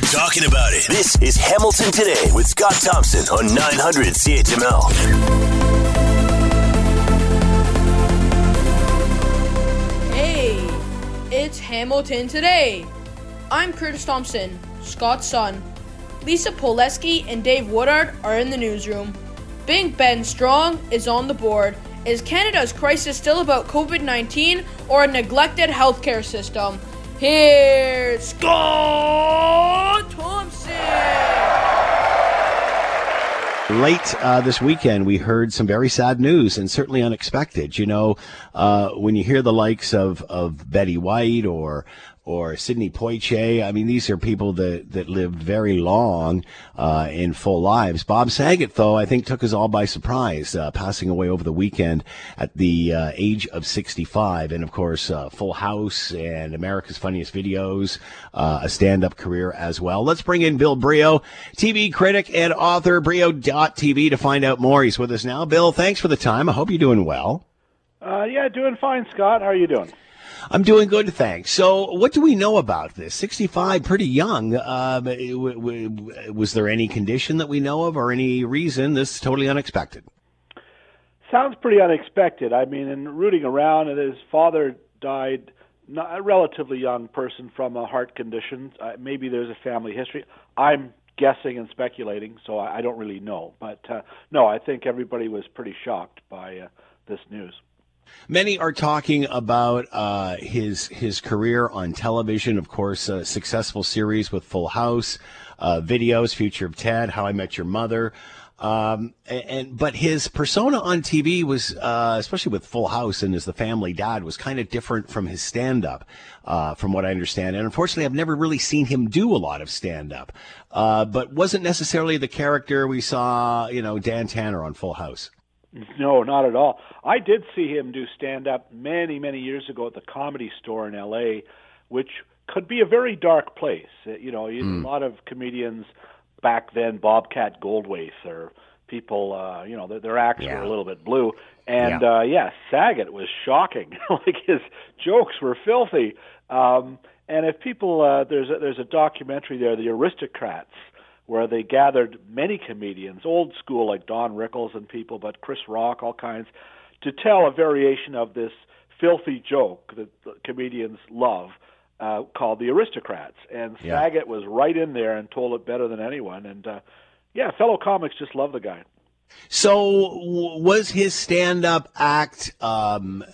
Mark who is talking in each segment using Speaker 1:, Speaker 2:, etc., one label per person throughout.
Speaker 1: We're talking about it. This is Hamilton Today with Scott Thompson on 900 CHML.
Speaker 2: Hey, it's Hamilton today. I'm Curtis Thompson, Scott's son. Lisa Poleski and Dave Woodard are in the newsroom. Big Ben Strong is on the board. Is Canada's crisis still about COVID 19 or a neglected healthcare system? Here's Scott Thompson.
Speaker 3: Late uh, this weekend, we heard some very sad news and certainly unexpected. You know, uh, when you hear the likes of, of Betty White or or Sidney Poitier. I mean, these are people that, that lived very long uh, in full lives. Bob Saget, though, I think took us all by surprise, uh, passing away over the weekend at the uh, age of 65. And of course, uh, Full House and America's Funniest Videos, uh, a stand up career as well. Let's bring in Bill Brioux, TV critic and author, brioux.tv, to find out more. He's with us now. Bill, thanks for the time. I hope you're doing well.
Speaker 4: Uh, yeah, doing fine, Scott. How are you doing?
Speaker 3: I'm doing good, thanks. So, what do we know about this? 65, pretty young. Um, was there any condition that we know of, or any reason this is totally unexpected?
Speaker 4: Sounds pretty unexpected. I mean, in rooting around, and his father died, not, a relatively young person from a heart condition. Uh, maybe there's a family history. I'm guessing and speculating, so I, I don't really know. But uh, no, I think everybody was pretty shocked by uh, this news.
Speaker 3: Many are talking about uh, his his career on television. Of course, a successful series with Full House, uh, videos, Future of Ted, How I Met Your Mother. Um, and but his persona on TV was, uh, especially with Full House and as the family dad, was kind of different from his stand up, uh, from what I understand. And unfortunately, I've never really seen him do a lot of stand up, uh, but wasn't necessarily the character we saw, you know, Dan Tanner on Full House.
Speaker 4: No, not at all. I did see him do stand up many, many years ago at the Comedy Store in L.A., which could be a very dark place. Uh, you know, mm. a lot of comedians back then, Bobcat Goldthwait or people, uh, you know, their, their acts yeah. were a little bit blue. And yeah, uh, yeah Saget was shocking. like his jokes were filthy. Um, and if people, uh, there's a, there's a documentary there, The Aristocrats, where they gathered many comedians, old school like Don Rickles and people, but Chris Rock, all kinds, to tell a variation of this filthy joke that comedians love uh, called The Aristocrats. And yeah. Saget was right in there and told it better than anyone. And uh, yeah, fellow comics just love the guy.
Speaker 3: So, was his stand-up act um,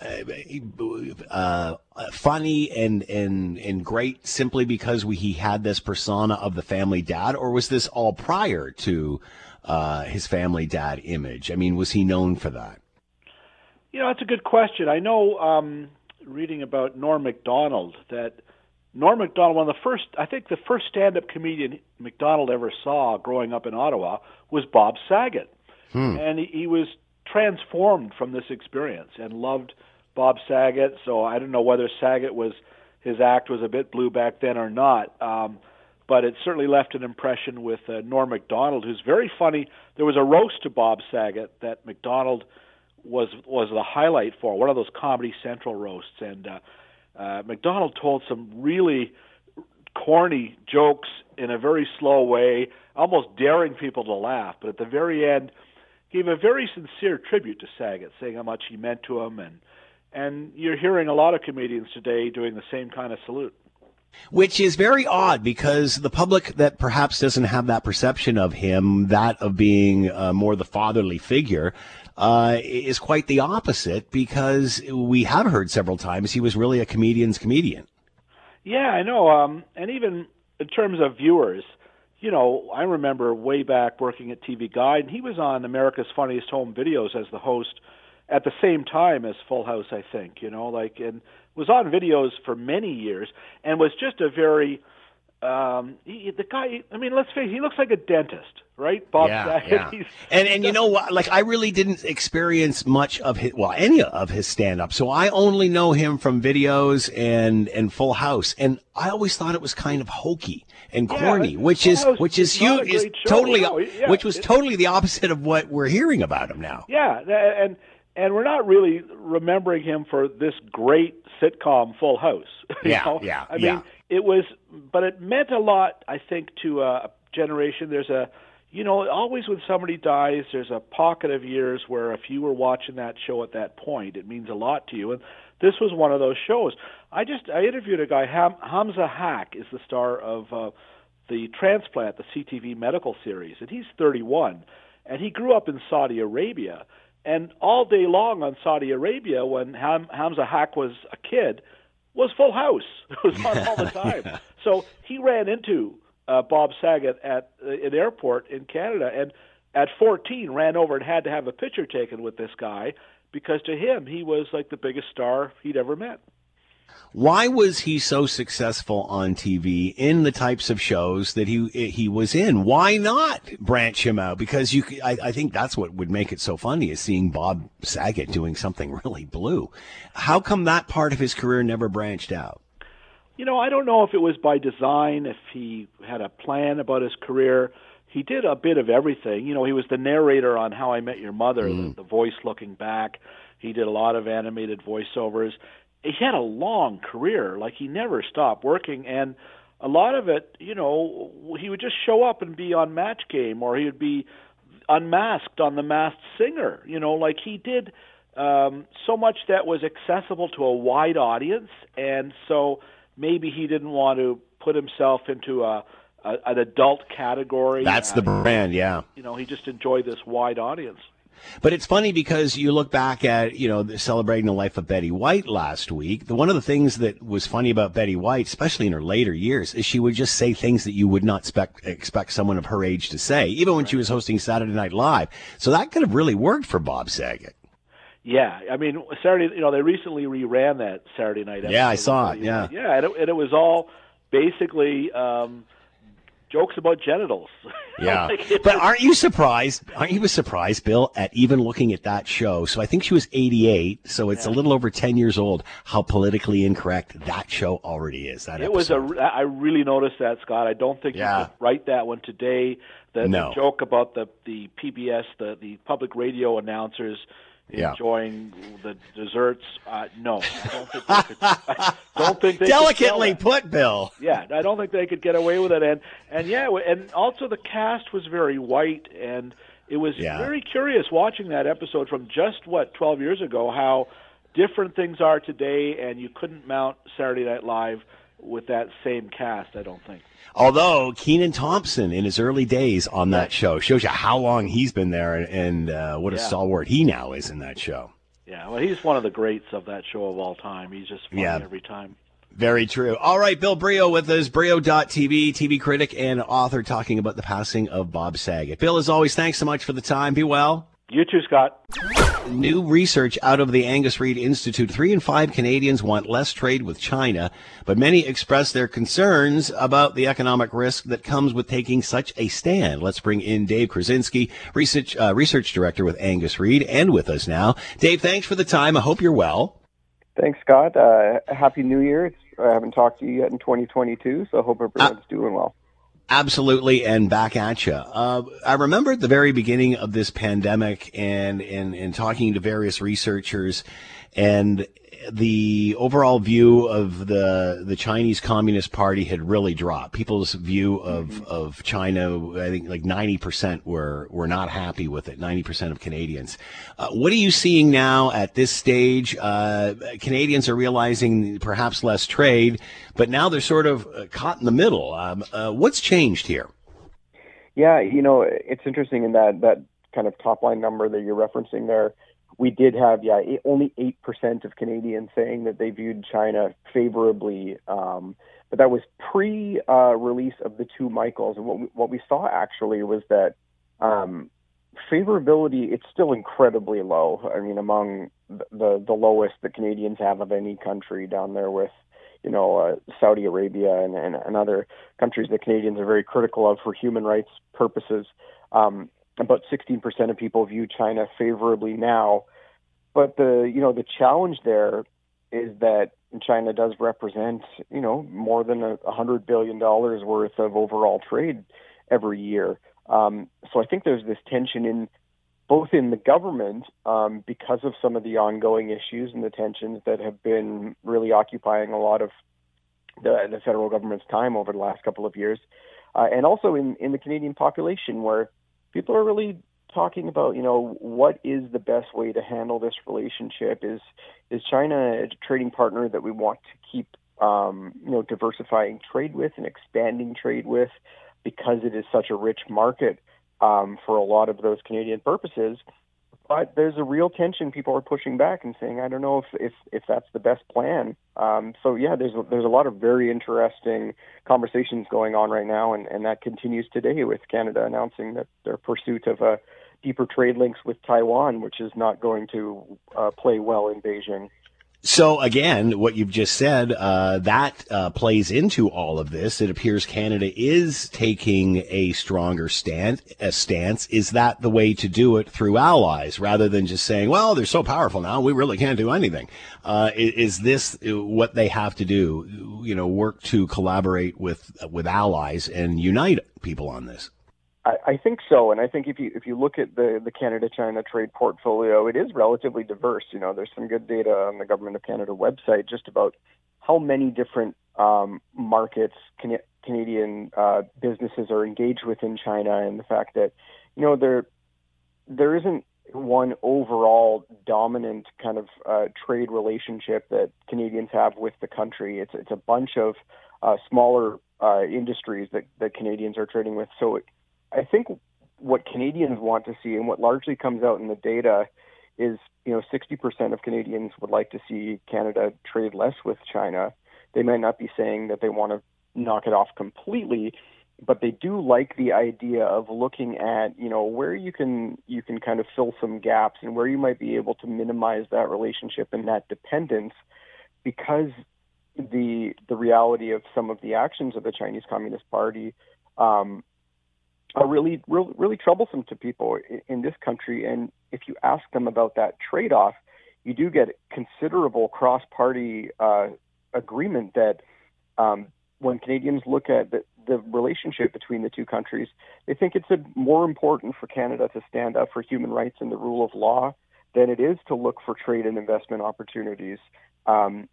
Speaker 3: uh, funny and, and and great simply because we, he had this persona of the family dad, or was this all prior to uh, his family dad image? I mean, was he known for that?
Speaker 4: You know, that's a good question. I know, um, reading about Norm Macdonald, that Norm Macdonald, one of the first, I think the first stand-up comedian Macdonald ever saw growing up in Ottawa was Bob Saget Hmm. And he, he was transformed from this experience and loved Bob Saget. So I don't know whether Saget was his act was a bit blue back then or not. Um, but it certainly left an impression with uh, Norm Macdonald, who's very funny. There was a roast to Bob Saget that Macdonald was was the highlight for one of those Comedy Central roasts, and uh, uh, Macdonald told some really corny jokes in a very slow way, almost daring people to laugh. But at the very end, gave a very sincere tribute to Saget, saying how much he meant to him, and and you're hearing a lot of comedians today doing the same kind of salute.
Speaker 3: Which is very odd because the public that perhaps doesn't have that perception of him, that of being uh, more the fatherly figure, uh, is quite the opposite because we have heard several times he was really a comedian's comedian.
Speaker 4: Yeah, I know. Um, and even in terms of viewers, you know, I remember way back working at TV Guide, and he was on America's Funniest Home Videos as the host at the same time as Full House, I think. You know, like and was on videos for many years, and was just a very um, he, the guy. I mean, let's face it, he looks like a dentist, right? Bob
Speaker 3: yeah, Saget. Yeah. and and you know what? Like I really didn't experience much of his, well, any of his stand up. So I only know him from videos and and Full House, and I always thought it was kind of hokey and corny, yeah, which is which is huge, is totally no, yeah, which was totally the opposite of what we're hearing about him now.
Speaker 4: Yeah, and and we're not really remembering him for this great sitcom Full House.
Speaker 3: yeah, know? yeah,
Speaker 4: I
Speaker 3: mean,
Speaker 4: yeah. It was, but it meant a lot, I think, to a generation. There's a, you know, always when somebody dies, there's a pocket of years where if you were watching that show at that point, it means a lot to you. And this was one of those shows. I just I interviewed a guy, Ham, Hamza Haq, is the star of uh, the Transplant, the CTV medical series, and he's 31, and he grew up in Saudi Arabia. And all day long on Saudi Arabia, when Ham, Hamza Haq was a kid, was Full House. It was on all the time. So he ran into uh, Bob Saget at uh, an airport in Canada, and at 14 ran over and had to have a picture taken with this guy because to him he was like the biggest star he'd ever met.
Speaker 3: Why was he so successful on TV in the types of shows that he he was in? Why not branch him out? Because you, I, I think that's what would make it so funny is seeing Bob Saget doing something really blue. How come that part of his career never branched out?
Speaker 4: You know, I don't know if it was by design, if he had a plan about his career. He did a bit of everything. You know, he was the narrator on How I Met Your Mother, mm. the, the voice looking back. He did a lot of animated voiceovers he had a long career. Like he never stopped working, and a lot of it, you know, he would just show up and be on Match Game, or he would be unmasked on The Masked Singer. You know, like he did um, so much that was accessible to a wide audience, and so maybe he didn't want to put himself into a, a an adult category.
Speaker 3: That's the brand, yeah.
Speaker 4: You know, he just enjoyed this wide audience.
Speaker 3: But it's funny because you look back at, you know, celebrating the life of Betty White last week. The, one of the things that was funny about Betty White, especially in her later years, is she would just say things that you would not expect, expect someone of her age to say, even when she was hosting Saturday Night Live. So that could have really worked for Bob Saget.
Speaker 4: Yeah, I mean Saturday. You know, they recently reran that Saturday night. Episode
Speaker 3: yeah, I saw it. Yeah,
Speaker 4: yeah, and it, and it was all basically um, jokes about genitals.
Speaker 3: Yeah, like but aren't you surprised? Aren't you surprised, Bill, at even looking at that show? So I think she was 88, so it's yeah. a little over 10 years old. How politically incorrect that show already is. That
Speaker 4: it
Speaker 3: episode.
Speaker 4: was a. I really noticed that, Scott. I don't think yeah. you could write that one today. The,
Speaker 3: no.
Speaker 4: the joke about the the PBS, the the public radio announcers
Speaker 3: yeah.
Speaker 4: enjoying the desserts. Uh, no, I don't think they could. I don't think they
Speaker 3: delicately put, Bill.
Speaker 4: Yeah, I don't think they could get away with it. And and yeah, and also the cast was very white, and it was
Speaker 3: yeah.
Speaker 4: very curious watching that episode from just what 12 years ago. How different things are today, and you couldn't mount Saturday Night Live with that same cast. I don't think.
Speaker 3: Although Kenan Thompson in his early days on that show shows you how long he's been there and, and uh, what a yeah. stalwart he now is in that show.
Speaker 4: Yeah, well, he's one of the greats of that show of all time. He's just funny yeah. every time.
Speaker 3: Very true. All right, Bill Brioux with us, Brioux.tv, TV critic and author, talking about the passing of Bob Saget. Bill, as always, thanks so much for the time. Be well.
Speaker 4: You too, Scott.
Speaker 3: New research out of the Angus Reid Institute. Three in five Canadians want less trade with China, but many express their concerns about the economic risk that comes with taking such a stand. Let's bring in Dave Korzinski, research, uh, research director with Angus Reid, and with us now. Dave, thanks for the time. I hope you're well.
Speaker 5: Thanks, Scott. Uh, Happy New Year. I haven't talked to you yet in 2022, so I hope everyone's uh, doing well.
Speaker 3: Absolutely, and back at you. Uh, I remember at the very beginning of this pandemic, and and and talking to various researchers, and the overall view of the the Chinese Communist Party had really dropped. People's view of mm-hmm. of China, I think, like ninety percent were were not happy with it. Ninety percent of Canadians. Uh, what are you seeing now at this stage? Uh, Canadians are realizing perhaps less trade, but now they're sort of uh, caught in the middle. Um, uh, what's changed here?
Speaker 5: Yeah, you know, it's interesting in that that kind of top line number that you're referencing there we did have, yeah, only 8% of Canadians saying that they viewed China favorably. Um, but that was pre uh, release of the two Michaels. And what we, what we saw actually was that um, favorability, it's still incredibly low. I mean, among the, the lowest that Canadians have of any country down there with, you know, uh, Saudi Arabia and, and, and other countries that Canadians are very critical of for human rights purposes. Um, about 16% of people view China favorably now. But the you know the challenge there is that China does represent you know more than a hundred billion dollars worth of overall trade every year. Um, so I think there's this tension in both in the government um, because of some of the ongoing issues and the tensions that have been really occupying a lot of the, the federal government's time over the last couple of years, uh, and also in, in the Canadian population, where people are really talking about, you know, what is the best way to handle this relationship? Is is China a trading partner that we want to keep, um, you know, diversifying trade with and expanding trade with, because it is such a rich market um, for a lot of those Canadian purposes? But there's a real tension. People are pushing back and saying, "I don't know if if, if that's the best plan." Um, so yeah, there's a, there's a lot of very interesting conversations going on right now, and, and that continues today with Canada announcing that their pursuit of a deeper trade links with Taiwan, which is not going to uh, play well in Beijing.
Speaker 3: So again, what you've just said, uh, that uh, plays into all of this. It appears Canada is taking a stronger stand, a stance. Is that the way to do it through allies rather than just saying, well, they're so powerful now, we really can't do anything? Uh, is, is, this what they have to do? You know, work to collaborate with, with allies and unite people on this?
Speaker 5: I, I think so, and I think if you if you look at the the Canada China trade portfolio, it is relatively diverse. You know, there's some good data on the Government of Canada website just about how many different um, markets Can- Canadian uh, businesses are engaged with in China, and the fact that you know there there isn't one overall dominant kind of uh, trade relationship that Canadians have with the country. It's it's a bunch of uh, smaller uh, industries that, that Canadians are trading with. So I think what Canadians want to see and what largely comes out in the data is, you know, 60% of Canadians would like to see Canada trade less with China. They might not be saying that they want to knock it off completely, but they do like the idea of looking at, you know, where you can you can kind of fill some gaps and where you might be able to minimize that relationship and that dependence because the the reality of some of the actions of the Chinese Communist Party um, are really, really, really troublesome to people in this country. And if you ask them about that trade-off, you do get considerable cross-party uh, agreement that um, when Canadians look at the, the relationship between the two countries, they think it's a, more important for Canada to stand up for human rights and the rule of law than it is to look for trade and investment opportunities. Um,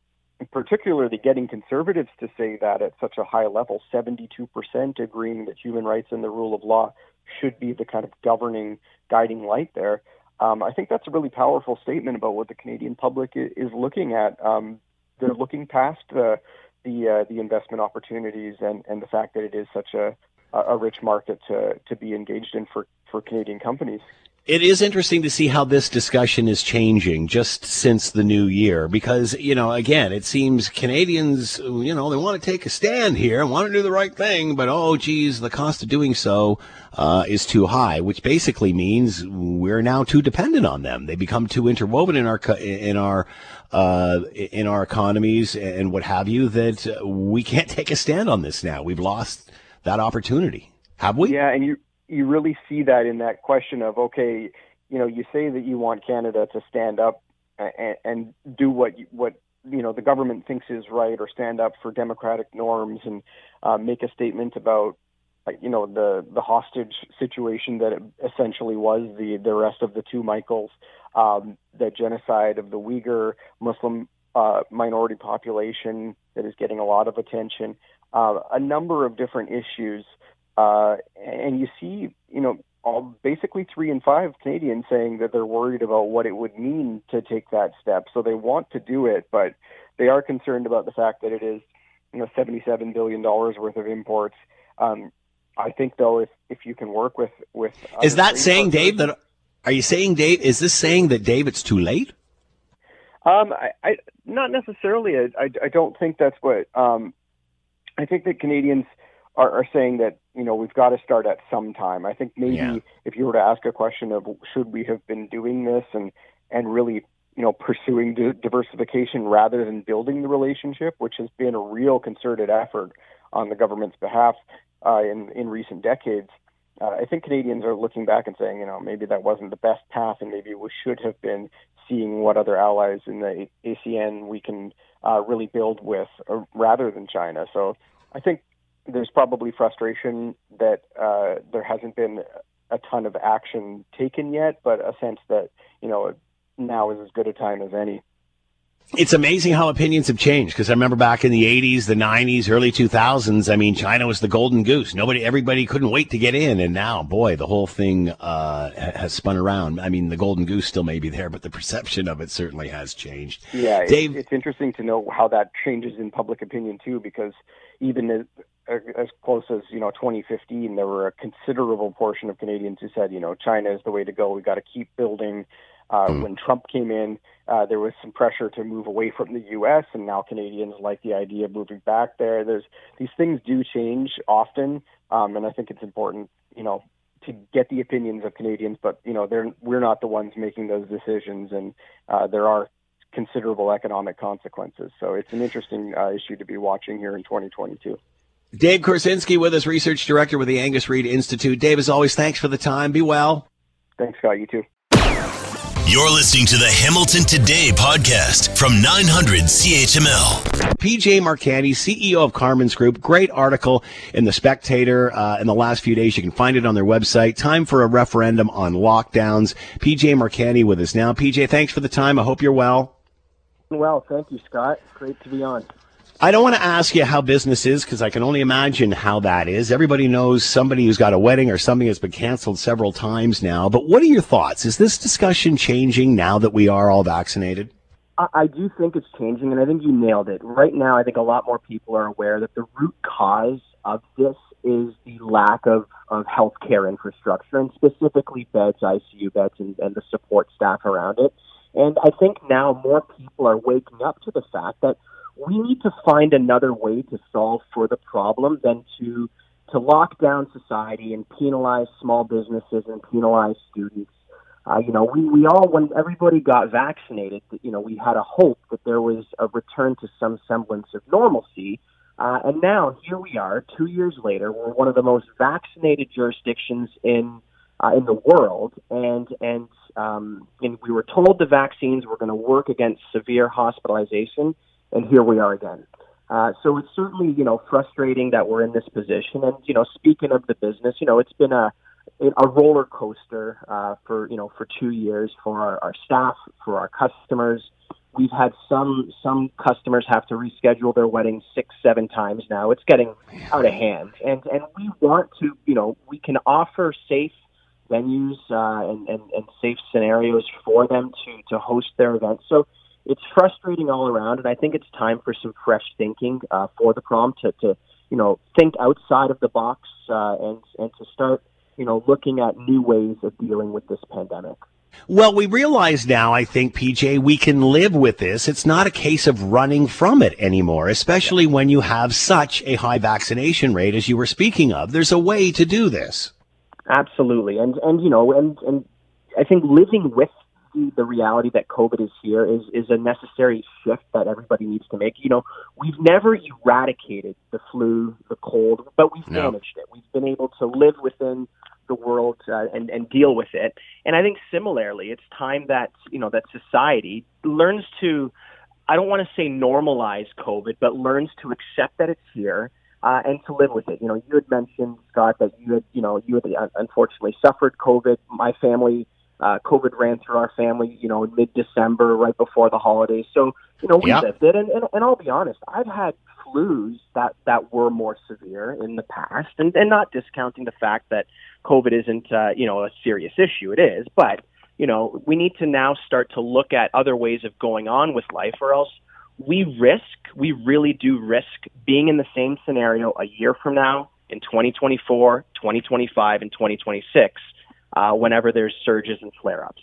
Speaker 5: particularly getting conservatives to say that at such a high level, 72% agreeing that human rights and the rule of law should be the kind of governing, guiding light there. Um, I think that's a really powerful statement about what the Canadian public is looking at. Um, they're looking past the the, uh, the investment opportunities and, and the fact that it is such a, a rich market to, to be engaged in for, for Canadian companies.
Speaker 3: It is interesting to see how this discussion is changing just since the new year because, you know, again, it seems Canadians, you know, they want to take a stand here and want to do the right thing, but oh, geez, the cost of doing so uh, is too high, which basically means we're now too dependent on them. They become too interwoven in our, in our, uh, in our economies and what have you that we can't take a stand on this now. We've lost that opportunity. Have we?
Speaker 5: Yeah, and you you really see that in that question of okay, you know, you say that you want Canada to stand up and, and do what you, what you know the government thinks is right, or stand up for democratic norms, and uh, make a statement about you know the the hostage situation that essentially was the the rest of the two Michaels, um, the genocide of the Uyghur Muslim uh, minority population that is getting a lot of attention, uh, a number of different issues uh, and you see, you know, all, basically three in five Canadians saying that they're worried about what it would mean to take that step. So they want to do it, but they are concerned about the fact that it is, you know, $77 billion worth of imports. Um, I think though, if, if you can work with, with,
Speaker 3: is that saying Dave that, are you saying Dave, is this saying that Dave, it's too late?
Speaker 5: Um, I, I not necessarily. I, I, I don't think that's what, um, I think that Canadians, are, are saying that you know we've got to start at some time. I think maybe yeah. if you were to ask a question of should we have been doing this and and really you know pursuing di- diversification rather than building the relationship, which has been a real concerted effort on the government's behalf uh, in in recent decades. Uh, I think Canadians are looking back and saying, you know, maybe that wasn't the best path, and maybe we should have been seeing what other allies in the ASEAN we can uh, really build with, uh, rather than China. So I think there's probably frustration that uh, there hasn't been a ton of action taken yet, but a sense that you know now is as good a time as any.
Speaker 3: it's amazing how opinions have changed because I remember back in the 80s, the 90s, early 2000s, I mean, China was the golden goose. Nobody, everybody couldn't wait to get in. And now, boy, the whole thing uh, has spun around. I mean, the golden goose still may be there, but the perception of it certainly has changed.
Speaker 5: Yeah, Dave, it's, it's interesting to know how that changes in public opinion, too, because even as, as close as, you know, 2015, there were a considerable portion of Canadians who said, you know, China is the way to go. We've got to keep building uh, mm. When Trump came in, uh, there was some pressure to move away from the U.S., and now Canadians like the idea of moving back there. There's these things do change often, um, and I think it's important, you know, to get the opinions of Canadians. But you know, they're we're not the ones making those decisions, and uh, there are considerable economic consequences. So it's an interesting uh, issue to be watching here in 2022.
Speaker 3: Dave Korzinski with us, research director with the Angus Reid Institute. Dave, as always, thanks for the time. Be well.
Speaker 5: Thanks, Scott. You too.
Speaker 1: You're listening to the Hamilton Today podcast from 900 CHML.
Speaker 3: PJ Mercanti, CEO of Carmen's Group, great article in The Spectator uh, in the last few days. You can find it on their website. Time for a referendum on lockdowns. PJ Mercanti with us now. PJ, thanks for the time. I hope you're well.
Speaker 6: Well, thank you, Scott. Great to be on.
Speaker 3: I don't want to ask you how business is because I can only imagine how that is. Everybody knows somebody who's got a wedding or something has been canceled several times now. But what are your thoughts? Is this discussion changing now that we are all vaccinated?
Speaker 6: I do think it's changing, and I think you nailed it. Right now, I think a lot more people are aware that the root cause of this is the lack of, of healthcare infrastructure, and specifically beds, ICU beds, and, and the support staff around it. And I think now more people are waking up to the fact that we need to find another way to solve for the problem than to to lock down society and penalize small businesses and penalize students. Uh, you know, we, we all, when everybody got vaccinated, you know, we had a hope that there was a return to some semblance of normalcy. Uh, and now here we are, two years later, we're one of the most vaccinated jurisdictions in uh, in the world, and and um, and we were told the vaccines were going to work against severe hospitalization and here we are again. Uh, so it's certainly you know frustrating that we're in this position. And you know, speaking of the business, you know, it's been a a roller coaster uh, for you know for two years for our, our staff, for our customers. We've had some some customers have to reschedule their weddings six, seven times now. It's getting out of hand, and and we want to you know we can offer safe venues uh, and, and and safe scenarios for them to to host their events. So it's frustrating all around, and I think it's time for some fresh thinking uh, for the prom to, to you know think outside of the box uh, and and to start you know looking at new ways of dealing with this pandemic.
Speaker 3: Well, we realize now, I think, PJ, we can live with this. It's not a case of running from it anymore, especially when you have such a high vaccination rate as you were speaking of. There's a way to do this.
Speaker 6: Absolutely. And, and, you know, and, and I think living with the, the reality that COVID is here is, is a necessary shift that everybody needs to make. You know, we've never eradicated the flu, the cold, but we've no. managed it. We've been able to live within the world uh, and, and deal with it. And I think similarly, it's time that, you know, that society learns to, I don't want to say normalize COVID, but learns to accept that it's here. Uh, and to live with it. You know, you had mentioned Scott that you had, you know, you had uh, unfortunately suffered COVID. My family uh, COVID ran through our family, you know, in mid-December, right before the holidays. So, you know, we yep. lived it. And, and, and I'll be honest, I've had flus that, that were more severe in the past, and, and not discounting the fact that COVID isn't, uh, you know, a serious issue. It is, but you know, we need to now start to look at other ways of going on with life, or else we risk, we really do risk being in the same scenario a year from now in 2024, 2025, and 2026 uh, whenever there's surges and flare ups.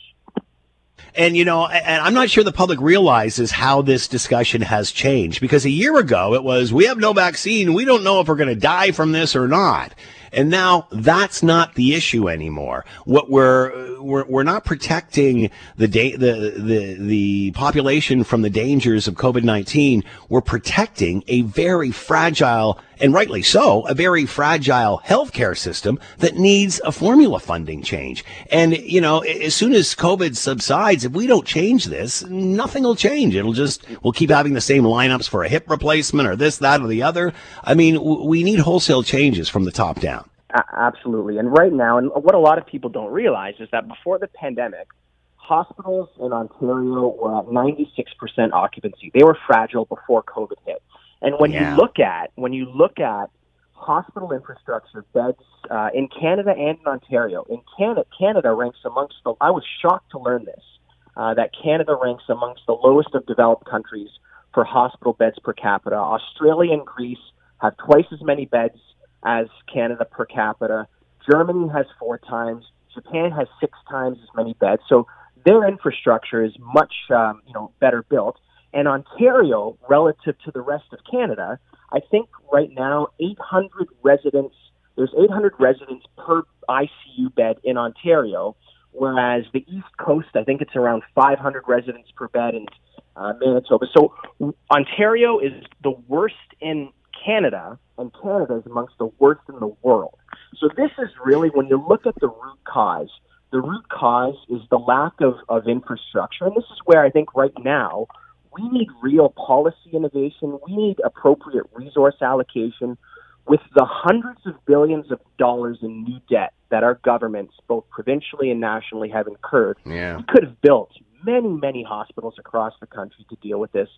Speaker 3: And you know, and I'm not sure the public realizes how this discussion has changed because a year ago it was we have no vaccine, we don't know if we're going to die from this or not. And now that's not the issue anymore. What we're we're, we're not protecting the, da- the the the population from the dangers of COVID-19. We're protecting a very fragile and rightly so, a very fragile healthcare system that needs a formula funding change. And, you know, as soon as COVID subsides, if we don't change this, nothing will change. It'll just, we'll keep having the same lineups for a hip replacement or this, that, or the other. I mean, we need wholesale changes from the top down.
Speaker 6: Absolutely. And right now, and what a lot of people don't realize is that before the pandemic, hospitals in Ontario were at 96% occupancy. They were fragile before COVID hit. And when
Speaker 3: Yeah.
Speaker 6: you look at when you look at hospital infrastructure beds uh, in Canada and in Ontario, in Canada, Canada ranks amongst the. I was shocked to learn this uh, that Canada ranks amongst the lowest of developed countries for hospital beds per capita. Australia and Greece have twice as many beds as Canada per capita. Germany has four times. Japan has six times as many beds. So their infrastructure is much um, you know better built. And Ontario, relative to the rest of Canada, I think right now 800 residents. There's 800 residents per ICU bed in Ontario, whereas the East Coast, I think it's around 500 residents per bed in uh, Manitoba. So Ontario is the worst in Canada, and Canada is amongst the worst in the world. So this is really when you look at the root cause. The root cause is the lack of, of infrastructure, and this is where I think right now we need real policy innovation. We need appropriate resource allocation with the hundreds of billions of dollars in new debt that our governments, both provincially and nationally, have incurred.
Speaker 3: Yeah.
Speaker 6: We could have built many, many hospitals across the country to deal with this.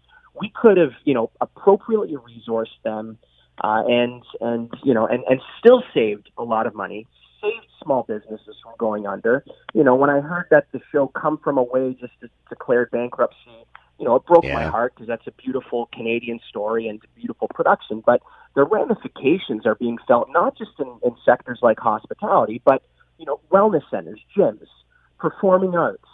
Speaker 6: We could have, you know, appropriately resourced them, uh, and and you know, and and still saved a lot of money, saved small businesses from going under. You know, when I heard that the show "Come From Away" just declared bankruptcy, you know, it broke my heart because that's a beautiful Canadian story and a beautiful production. But the ramifications are being felt not just in, in sectors like hospitality, but you know, wellness centers, gyms, performing arts,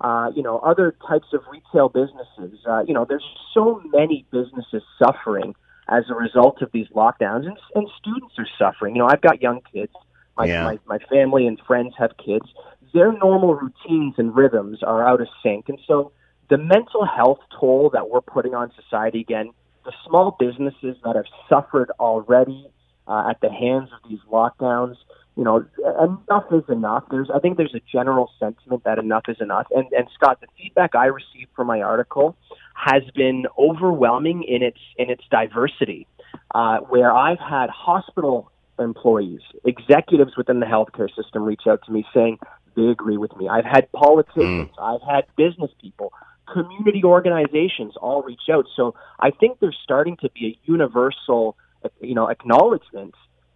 Speaker 6: uh, you know, other types of retail businesses. Uh, you know, there's so many businesses suffering as a result of these lockdowns, and, and students are suffering. You know, I've got young kids. My,
Speaker 3: Yeah.
Speaker 6: my my family and friends have kids. Their normal routines and rhythms are out of sync, and so the mental health toll that we're putting on society again, the small businesses that have suffered already uh, at the hands of these lockdowns, you know, enough is enough. There's, I think there's a general sentiment that enough is enough. And, and Scott, the feedback I received from my article has been overwhelming in its in its diversity. Uh, where I've had hospital employees, executives within the healthcare system reach out to me saying they agree with me. I've had politicians, I've had business people, community organizations all reach out. So I think there's starting to be a universal, you know, acknowledgement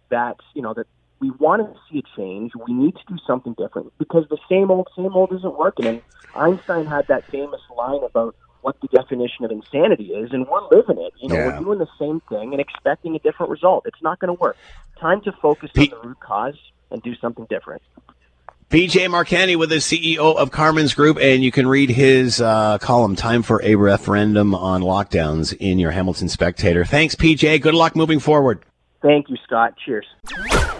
Speaker 6: that you know that we want to see a change. We need to do something different because the same old, same old isn't working. And Einstein had that famous line about what the definition of insanity is, and we're living it. You know,
Speaker 3: Yeah.
Speaker 6: we're doing the same thing and expecting a different result. It's not going to work. Time to focus
Speaker 3: Pete-
Speaker 6: on the root cause and do something different.
Speaker 3: PJ Mercanti with the CEO of Carmen's Group, and you can read his uh, column, Time for a Referendum on Lockdowns, in your Hamilton Spectator. Thanks, PJ. Good luck moving forward.
Speaker 6: Thank you, Scott. Cheers.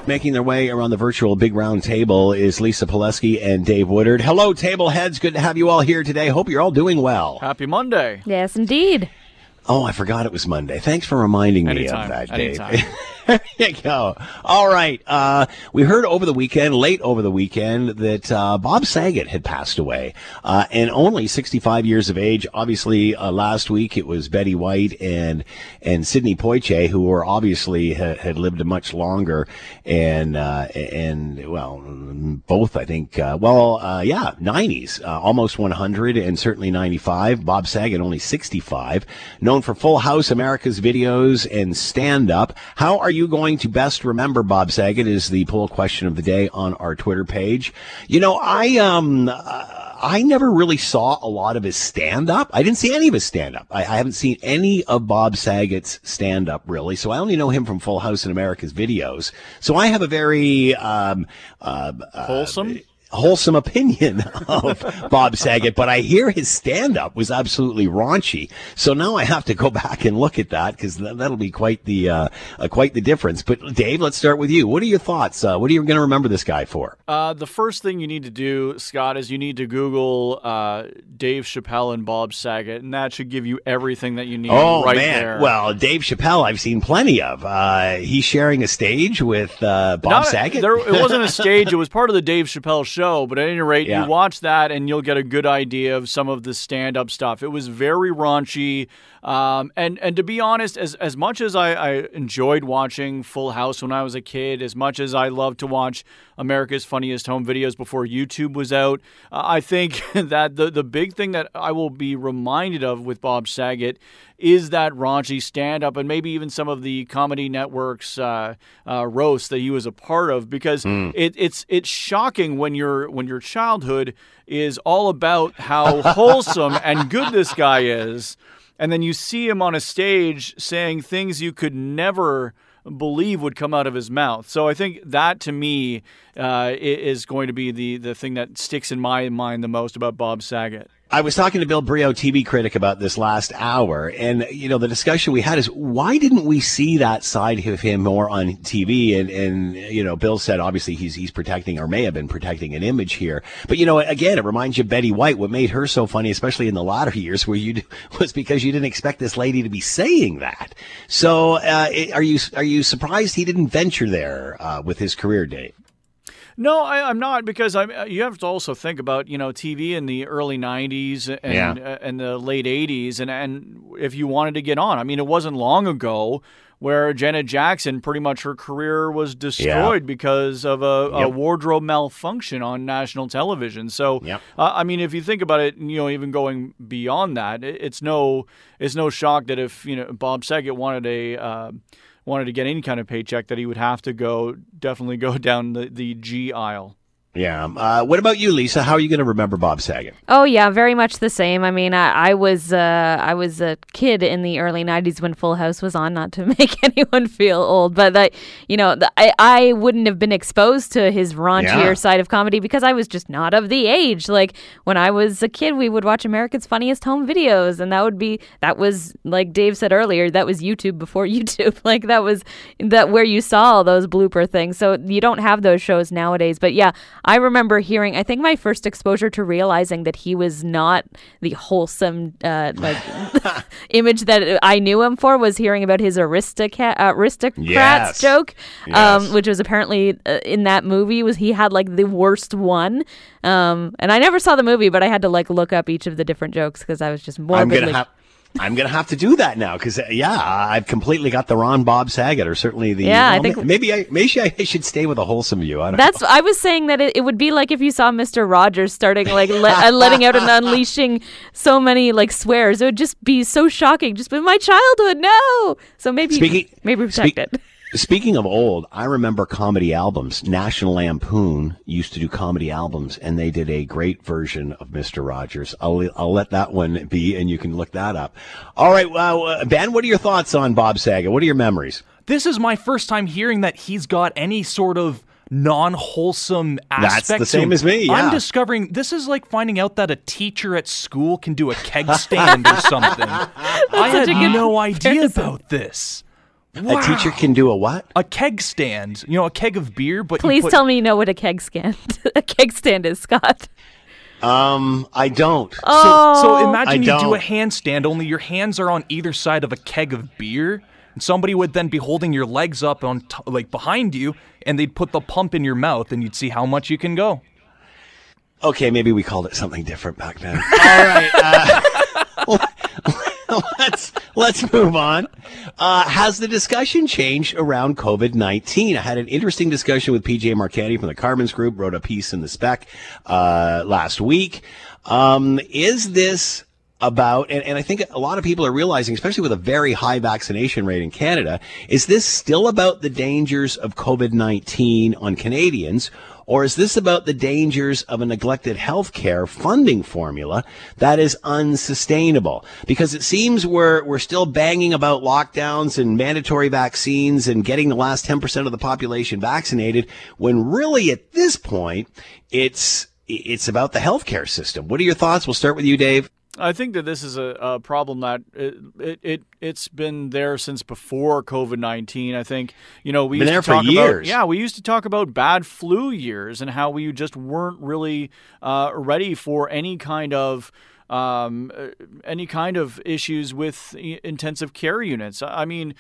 Speaker 3: Making their way around the virtual big round table is Lisa Pileski and Dave Woodard. Hello, table heads. Good to have you all here today. Hope you're all doing well.
Speaker 7: Happy Monday.
Speaker 8: Yes, indeed.
Speaker 3: Oh, I forgot it was Monday. Thanks for reminding me
Speaker 7: Anytime,
Speaker 3: of that, Dave. there you go. All right. Uh, we heard over the weekend, late over the weekend, that uh, Bob Saget had passed away, uh, and only 65 years of age. Obviously, uh, last week it was Betty White and and Sidney Poitier, who were obviously ha- had lived much longer, and uh, and well, both I think. Uh, well, yeah, 90s, uh, almost 100, and certainly 95. Bob Saget only 65, known for Full House, America's videos, and stand up. How are you going to best remember Bob Saget? Is the poll question of the day on our Twitter page. You know, I um. Uh, I never really saw a lot of his stand up. I didn't see any of his stand up. I, I haven't seen any of Bob Saget's stand up really. So I only know him from Full House and America's videos. So I have a very um, uh, uh,
Speaker 7: Wholesome?
Speaker 3: opinion of Bob Saget, but I hear his stand up was absolutely raunchy. So now I have to go back and look at that because th- that'll be quite the uh, uh, quite the difference. But Dave, let's start with you. What are your thoughts? Uh, what are you going to remember this guy for?
Speaker 7: Uh, the first thing you need to do, Scott, is you need to Google uh, Dave Chappelle and Bob Saget, and that should give you everything that you need
Speaker 3: Oh
Speaker 7: right
Speaker 3: man!
Speaker 7: there.
Speaker 3: Well, Dave Chappelle, I've seen plenty of. Uh, he's sharing a stage with uh, Bob
Speaker 7: Not-
Speaker 3: Saget.
Speaker 7: There, it wasn't a stage; it was part of the Dave Chappelle show. But at any rate,
Speaker 3: Yeah.
Speaker 7: you watch that, and you'll get a good idea of some of the stand-up stuff. It was very raunchy. Um, and and to be honest, as as much as I, I enjoyed watching Full House when I was a kid, as much as I loved to watch America's Funniest Home Videos before YouTube was out, uh, I think that the the big thing that I will be reminded of with Bob Saget is that raunchy stand up and maybe even some of the comedy networks uh, uh, roasts that he was a part of because mm. it, it's it's shocking when your when your childhood is all about how wholesome and good this guy is and then you see him on a stage saying things you could never believe would come out of his mouth. So I think that to me uh, is going to be the the thing that sticks in my mind the most about Bob Saget.
Speaker 3: I was talking to Bill Brioux, TV critic, about this last hour, and you know the discussion we had is why didn't we see that side of him more on TV? And and you know Bill said obviously he's he's protecting or may have been protecting an image here, but you know again it reminds you Betty White. What made her so funny, especially in the latter years, where you was because you didn't expect this lady to be saying that. So uh, are you are you surprised he didn't venture there uh, with his career date?
Speaker 7: No, I, am not because I'm. Uh, you have to also think about you know TV in the early '90s and yeah. uh, and the late '80s, and and if you wanted to get on, I mean, it wasn't long ago where Janet Jackson pretty much her career was destroyed yeah. because of a, yep. a, wardrobe malfunction on national television. So, yep. uh, I mean, if you think about it, you know, even going beyond that, it, it's no it's no shock that if you know Bob Saget wanted a uh, wanted to get any kind of paycheck that he would have to go definitely go down the, the G aisle.
Speaker 3: Yeah. Uh, what about you, Lisa? How are you going to remember Bob Saget?
Speaker 8: Oh yeah, very much the same. I mean, I, I was uh, I was a kid in the early '90s when Full House was on. Not to make anyone feel old, but that you know, the, I I wouldn't have been exposed to his raunchier yeah. side of comedy because I was just not of the age. Like when I was a kid, we would watch America's Funniest Home Videos, and that would be that was like Dave said earlier, that was YouTube before YouTube. like that was that where you saw all those blooper things. So you don't have those shows nowadays. But yeah. I remember hearing, I think my first exposure to realizing that he was not the wholesome uh, like image that I knew him for was hearing about his aristocrat uh, aristocrats yes. joke, yes. Um, which was apparently uh, in that movie was he had like the worst one. Um, and I never saw the movie, but I had to like look up each of the different jokes because I was just morbidly.
Speaker 3: I'm going to have to do that now because uh, yeah, I've completely got the Ron Bob Saget or certainly the
Speaker 8: yeah. Well, I think
Speaker 3: maybe I maybe I should stay with a wholesome view. I don't.
Speaker 8: that's
Speaker 3: know.
Speaker 8: I was saying that it, it, would be like if you saw Mister Rogers starting like le- uh, letting out and unleashing so many like swears. It would just be so shocking. Just in my childhood, no. So maybe speaking, maybe protect speak, it.
Speaker 3: Speaking of old, I remember comedy albums. National Lampoon used to do comedy albums, and they did a great version of Mister Rogers. I'll I'll let that one be, and you can look that up. All right, well, uh, Ben, what are your thoughts on Bob Saget? What are your memories?
Speaker 9: This is my first time hearing that he's got any sort of non-wholesome aspect.
Speaker 3: That's the same as me. Yeah.
Speaker 9: I'm discovering this is like finding out that a teacher at school can do a keg stand or something. I had no idea about this.
Speaker 3: Wow. A teacher can do a what?
Speaker 9: A keg stand. You know, a keg of beer, but
Speaker 8: Please
Speaker 9: put...
Speaker 8: tell me you know what a keg stand a keg stand is, Scott.
Speaker 3: Um, I don't.
Speaker 8: Oh.
Speaker 9: So, so imagine you do a handstand, only your hands are on either side of a keg of beer, and somebody would then be holding your legs up on t- like behind you, and they'd put the pump in your mouth, and you'd see how much you can go.
Speaker 3: Okay, maybe we called it something different back then. All right. Uh, let's let's move on. Uh, has the discussion changed around COVID nineteen? I had an interesting discussion with PJ Mercanti from the Carmen's Group. Wrote a piece in the Spec uh, last week. Um, is this about, and, and I think a lot of people are realizing, especially with a very high vaccination rate in Canada, is this still about the dangers of COVID 19 on Canadians? Or is this about the dangers of a neglected healthcare funding formula that is unsustainable? Because it seems we're, we're still banging about lockdowns and mandatory vaccines and getting the last 10% of the population vaccinated when really at this point, it's, it's about the healthcare system. What are your thoughts? We'll start with you, Dave.
Speaker 7: I think that this is a, a problem that it, it, it it's been there since before COVID nineteen. I think you know we
Speaker 3: been
Speaker 7: used
Speaker 3: there
Speaker 7: to talk. About, yeah, we used to talk about bad flu years and how we just weren't really uh, ready for any kind of um, uh, any kind of issues with intensive care units. I mean,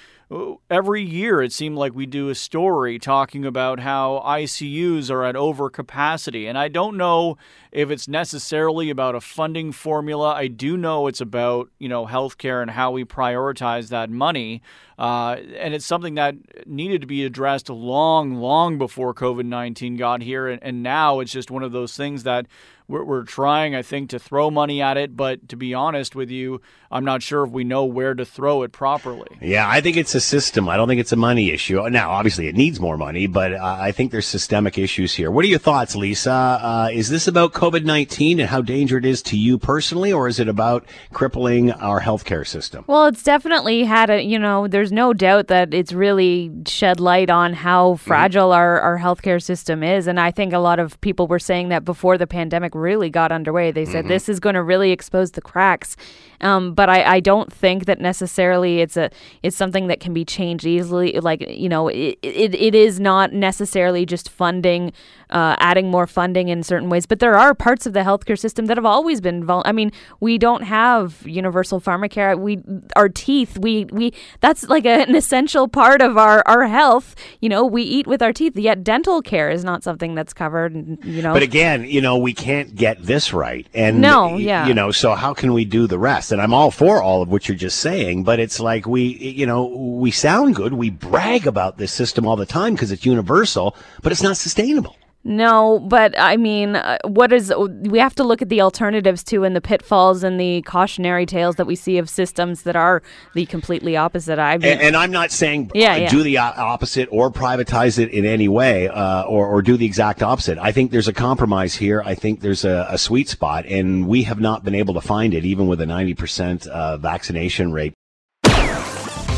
Speaker 7: every year it seemed like we do a story talking about how ICUs are at overcapacity. And I don't know if it's necessarily about a funding formula. I do know it's about, you know, healthcare and how we prioritize that money. Uh, and it's something that needed to be addressed long, long before COVID 19 got here. And, and now it's just one of those things that we're, we're trying, I think, to throw money at it. But to be honest with you, I'm not sure if we know where to throw it properly.
Speaker 3: Yeah, I think it's a system. I don't think it's a money issue. Now, obviously, it needs more money, but uh, I think there's systemic issues here. What are your thoughts, Lisa? Uh, is this about COVID 19 and how dangerous it is to you personally, or is it about crippling our healthcare system?
Speaker 8: Well, it's definitely had a, you know, there's no doubt that it's really shed light on how mm-hmm. fragile mm-hmm. our, our healthcare system is. And I think a lot of people were saying that before the pandemic really got underway. They said mm-hmm. this is going to really expose the cracks. Um, but I, I don't think that necessarily it's a it's something that can be changed easily. Like you know, it, it, it is not necessarily just funding uh, adding more funding in certain ways. But there are parts of the healthcare system that have always been. Vul- I mean, we don't have universal pharmacare. We our teeth. We we that's like a, an essential part of our our health. You know, we eat with our teeth. Yet dental care is not something that's covered. You know,
Speaker 3: but again, you know, we can't get this right. And
Speaker 8: no, yeah,
Speaker 3: you know, so how can we do the rest? And I'm all for all of what you're just saying, but it's like we, you know, we sound good. We brag about this system all the time because it's universal, but it's not sustainable.
Speaker 8: No, but I mean, uh, what is we have to look at the alternatives too, and the pitfalls and the cautionary tales that we see of systems that are the completely opposite. I
Speaker 3: mean, and, and, I'm not saying yeah, yeah, do the opposite or privatize it in any way, uh, or or do the exact opposite. I think there's a compromise here. I think there's a, a sweet spot, and we have not been able to find it, even with a 90% uh, vaccination rate.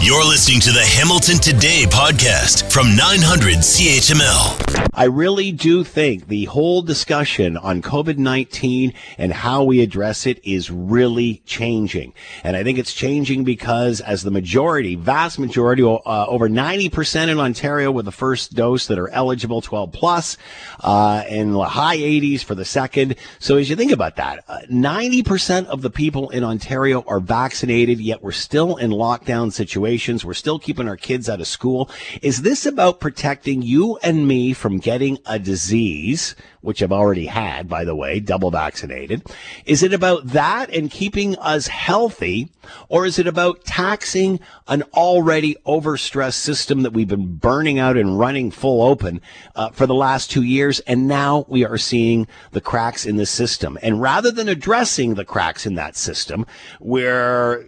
Speaker 1: You're listening to the Hamilton Today podcast from 900 CHML.
Speaker 3: I really do think the whole discussion on COVID 19 and how we address it is really changing. And I think it's changing because, as the majority, vast majority, uh, over 90% in Ontario with the first dose that are eligible, 12 plus, uh, and the high 80s for the second. So as you think about that, uh, 90% of the people in Ontario are vaccinated, yet we're still in lockdown situations We're still keeping our kids out of school. Is this about protecting you and me from getting a disease, which I've already had, by the way, double vaccinated? Is it about that and keeping us healthy? Or is it about taxing an already overstressed system that we've been burning out and running full open uh, for the last two years? And now we are seeing the cracks in the system. And rather than addressing the cracks in that system, we're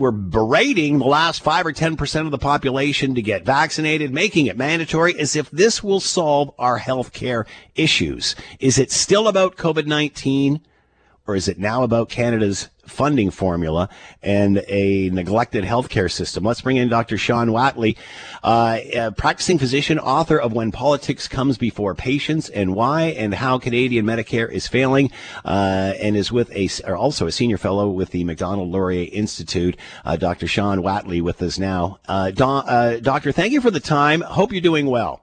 Speaker 3: we're berating the last five or 10% of the population to get vaccinated, making it mandatory as if this will solve our health care issues. Is it still about COVID-19 or is it now about Canada's funding formula and a neglected healthcare system. Let's bring in Dr. Shawn Whatley, uh, practicing physician, author of When Politics Comes Before Patients and Why and How Canadian Medicare is Failing, uh, and is with a, also a senior fellow with the Macdonald Laurier Institute. Uh, Dr. Shawn Whatley with us now. Uh, uh, doctor, thank you for the time. Hope you're doing well.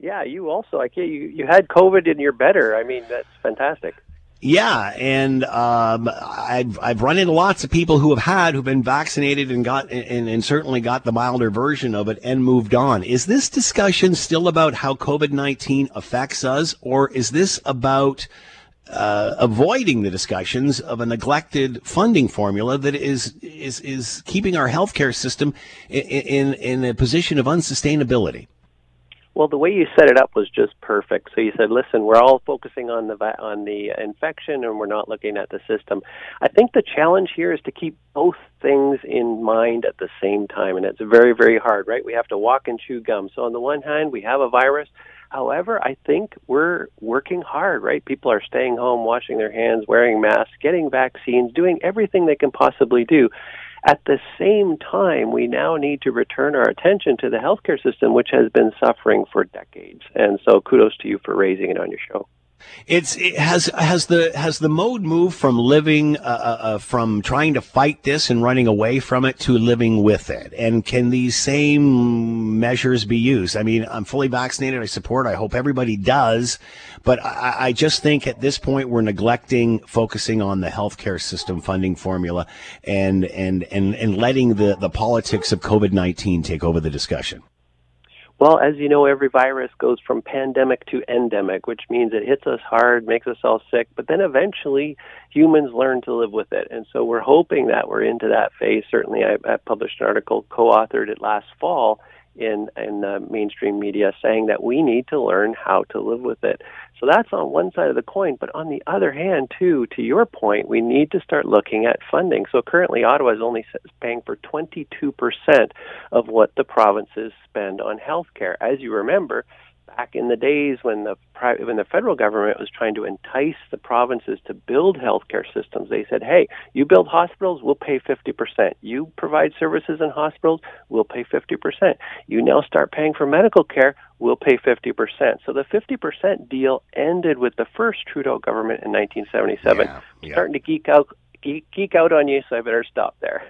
Speaker 10: Yeah, you also. I can't, you you had COVID and you're better. I mean, that's fantastic.
Speaker 3: Yeah, and um, I've I've run into lots of people who have had who've been vaccinated and got and, and certainly got the milder version of it and moved on. Is this discussion still about how COVID nineteen affects us, or is this about uh, avoiding the discussions of a neglected funding formula that is is is keeping our healthcare system in in, in a position of unsustainability?
Speaker 10: Well, the way you set it up was just perfect. So you said, "Listen, we're all focusing on the on the infection, and we're not looking at the system." I think the challenge here is to keep both things in mind at the same time, and it's very, very hard, right? We have to walk and chew gum. So on the one hand, we have a virus. However, I think we're working hard, right? People are staying home, washing their hands, wearing masks, getting vaccines, doing everything they can possibly do. At the same time, we now need to return our attention to the healthcare system, which has been suffering for decades. And so kudos to you for raising it on your show.
Speaker 3: It's it has has the has the mode moved from living uh, uh, uh, from trying to fight this and running away from it to living with it. And can these same measures be used? I mean, I'm fully vaccinated. I support. I hope everybody does. But I, I just think at this point we're neglecting focusing on the healthcare system funding formula and and and and letting the the politics of COVID nineteen take over the discussion.
Speaker 10: Well, as you know, every virus goes from pandemic to endemic, which means it hits us hard, makes us all sick, but then eventually humans learn to live with it. And so we're hoping that we're into that phase. Certainly, I, I published an article, co authored it last fall in in the mainstream media saying that we need to learn how to live with it. So that's on one side of the coin, but on the other hand, too, to your point, we need to start looking at funding. So currently, Ottawa is only paying for 22% of what the provinces spend on health care. As you remember, back in the days when the private, when the federal government was trying to entice the provinces to build healthcare systems, they said, "Hey, you build hospitals, we'll pay 50%. You provide services in hospitals, we'll pay 50%. You now start paying for medical care, we'll pay 50%." So the 50% deal ended with the first Trudeau government in 1977. Yeah, yeah. Starting to geek out geek, geek out on you, so I better stop there.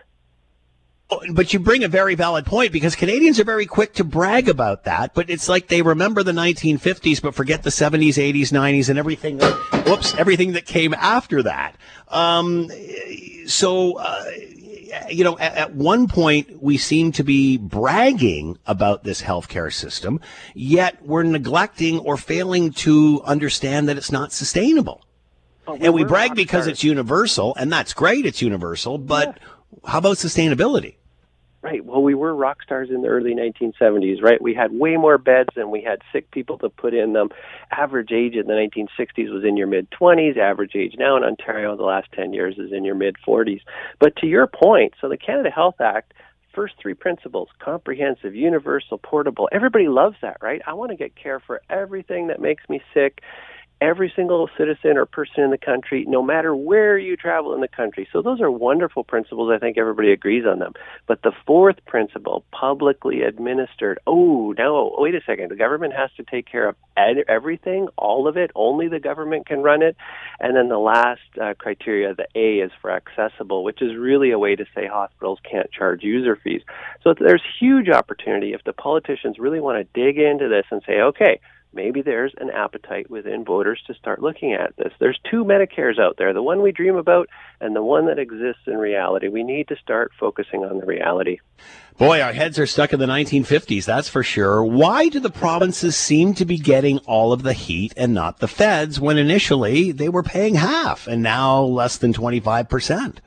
Speaker 3: But you bring a very valid point because Canadians are very quick to brag about that, but it's like they remember the 1950s but forget the 70s, 80s, 90s, and everything. That, whoops, everything that came after that. Um, so. Uh, you know, at, at, one point we seem to be bragging about this healthcare system, yet we're neglecting or failing to understand that it's not sustainable. Oh, and we brag because it's universal, and that's great, it's universal, but yeah. how about sustainability?
Speaker 10: Right. Well, we were rock stars in the early 1970s, right? We had way more beds than we had sick people to put in them. Average age in the 1960s was in your mid 20s. Average age now in Ontario in the last 10 years is in your mid 40s. But to your point, so the Canada Health Act first three principles comprehensive, universal, portable. Everybody loves that, right? I want to get care for everything that makes me sick every single citizen or person in the country, no matter where you travel in the country. So those are wonderful principles. I think everybody agrees on them. But the fourth principle, publicly administered, oh, no, wait a second. The government has to take care of everything, all of it. Only the government can run it. And then the last uh, criteria, the A, is for accessible, which is really a way to say hospitals can't charge user fees. So there's huge opportunity if the politicians really want to dig into this and say, okay, maybe there's an appetite within voters to start looking at this. There's two Medicares out there, the one we dream about and the one that exists in reality. We need to start focusing on the reality.
Speaker 3: Boy, our heads are stuck in the 1950s, that's for sure. Why do the provinces seem to be getting all of the heat and not the feds when initially they were paying half and now less than 25%?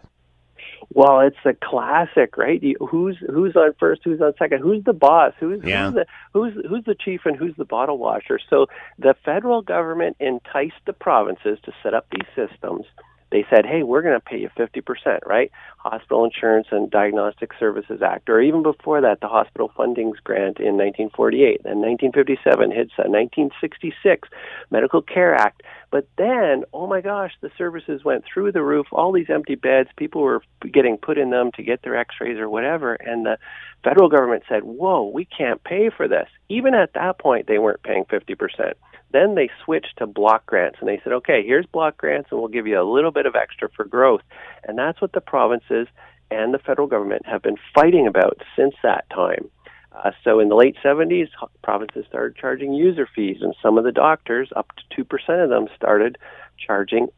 Speaker 10: Well, it's a classic, right? You, who's who's on first? Who's on second? Who's the boss? Who's yeah. who's the who's who's the chief and who's the bottle washer? So the federal government enticed the provinces to set up these systems they said, hey, we're going to pay you 50%, right? Hospital Insurance and Diagnostic Services Act, or even before that, the Hospital Fundings Grant in 1948, then 1957, HIDSA, 1966, Medical Care Act. But then, oh my gosh, the services went through the roof, all these empty beds, people were getting put in them to get their x rays or whatever, and the federal government said, whoa, we can't pay for this. Even at that point, they weren't paying 50%. Then they switched to block grants and they said, okay, here's block grants and we'll give you a little bit of extra for growth. And that's what the provinces and the federal government have been fighting about since that time. Uh, so in the late 70s, provinces started charging user fees, and some of the doctors, up to 2% of them, started charging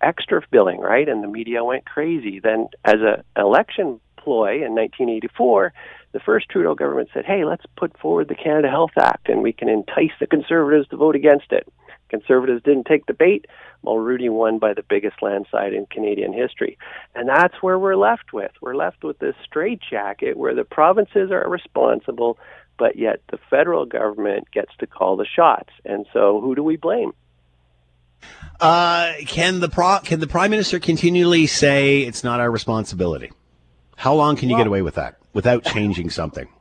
Speaker 10: extra billing, right? And the media went crazy. Then, as an election ploy in 1984, the first Trudeau government said, hey, let's put forward the Canada Health Act and we can entice the Conservatives to vote against it. Conservatives didn't take the bait. Mulroney won by the biggest landslide in Canadian history. And that's where we're left with. We're left with this straitjacket where the provinces are responsible, but yet the federal government gets to call the shots. And so who do we blame?
Speaker 3: Uh, can the pro- can the prime minister continually say it's not our responsibility? How long can you well, get away with that without changing something?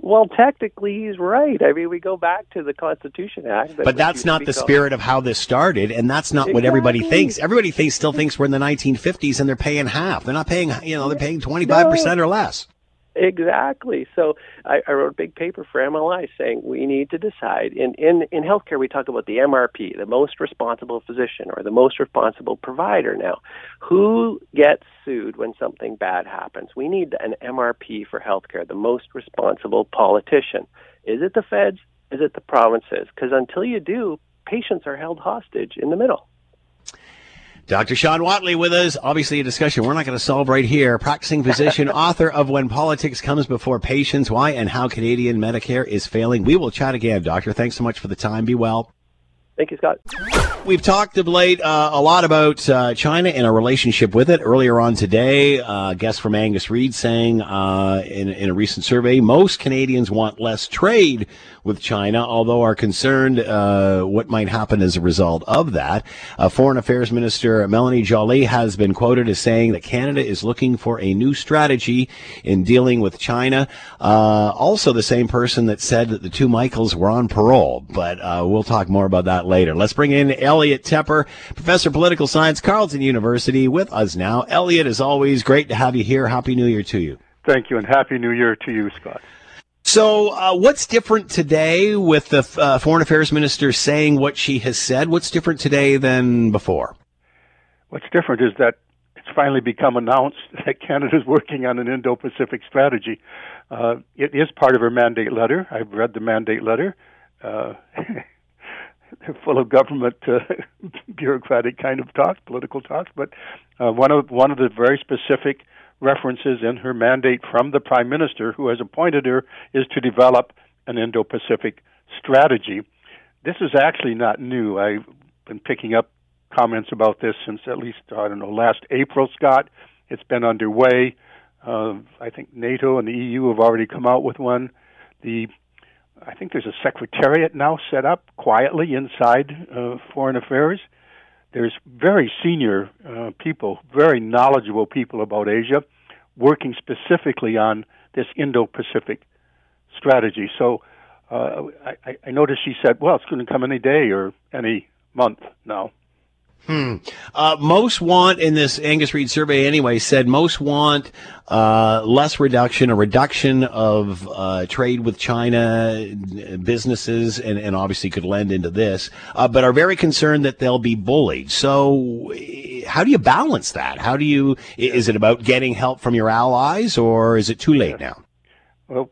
Speaker 10: Well, technically, he's right. I mean, we go back to the Constitution Act.
Speaker 3: That but that's not the spirit of how this started, and that's not exactly. what everybody thinks. Everybody thinks, still thinks we're in the 1950s, and they're paying half. They're not paying, you know, they're paying 25 percent or less.
Speaker 10: Exactly. So I, I wrote a big paper for MLI saying we need to decide. In, in, in healthcare, we talk about the MRP, the most responsible physician or the most responsible provider now. Who gets sued when something bad happens? We need an MRP for healthcare, the most responsible politician. Is it the feds? Is it the provinces? Because until you do, patients are held hostage in the middle.
Speaker 3: Dr. Shawn Whatley with us. Obviously, a discussion we're not going to solve right here. Practicing physician, author of When Politics Comes Before Patients Why and How Canadian Medicare is Failing. We will chat again, Doctor. Thanks so much for the time. Be well.
Speaker 10: Thank you, Scott.
Speaker 3: We've talked of late uh, a lot about uh, China and our relationship with it. Earlier on today, uh, guest from Angus Reid saying uh, in, in a recent survey, most Canadians want less trade with China, although are concerned uh, what might happen as a result of that. Uh, Foreign Affairs Minister Melanie Joly has been quoted as saying that Canada is looking for a new strategy in dealing with China. also, the same person that said that the two Michaels were on parole, but we'll talk more about that later. Let's bring in Elliot Tepper, professor of political science, Carleton University, with us now. Elliot, as always, great to have you here. Happy New Year to you.
Speaker 11: Thank you, and Happy New Year to you, Scott.
Speaker 3: So, uh, what's different today with the uh, foreign affairs minister saying what she has said? What's different today than before?
Speaker 11: What's different is that it's finally become announced that Canada is working on an Indo Pacific strategy. Uh, it is part of her mandate letter. I've read the mandate letter. Uh, they're full of government uh, bureaucratic kind of talk, political talk. But uh, one of one of the very specific references in her mandate from the prime minister, who has appointed her, is to develop an Indo-Pacific strategy. This is actually not new. I've been picking up comments about this since at least I don't know last April, Scott. It's been underway. Uh, I think NATO and the EU have already come out with one. The I think there's a secretariat now set up quietly inside uh, Foreign Affairs. There's very senior uh, people, very knowledgeable people about Asia, working specifically on this Indo-Pacific strategy. So uh, I, I noticed she said, "Well, it's going to come any day or any month now."
Speaker 3: Hmm. Uh, most want in this Angus Reid survey anyway said most want uh, less reduction, a reduction of uh, trade with China businesses, and, and obviously could lend into this, uh, but are very concerned that they'll be bullied. So, how do you balance that? How do you? Is it about getting help from your allies, or is it too late now?
Speaker 11: Well,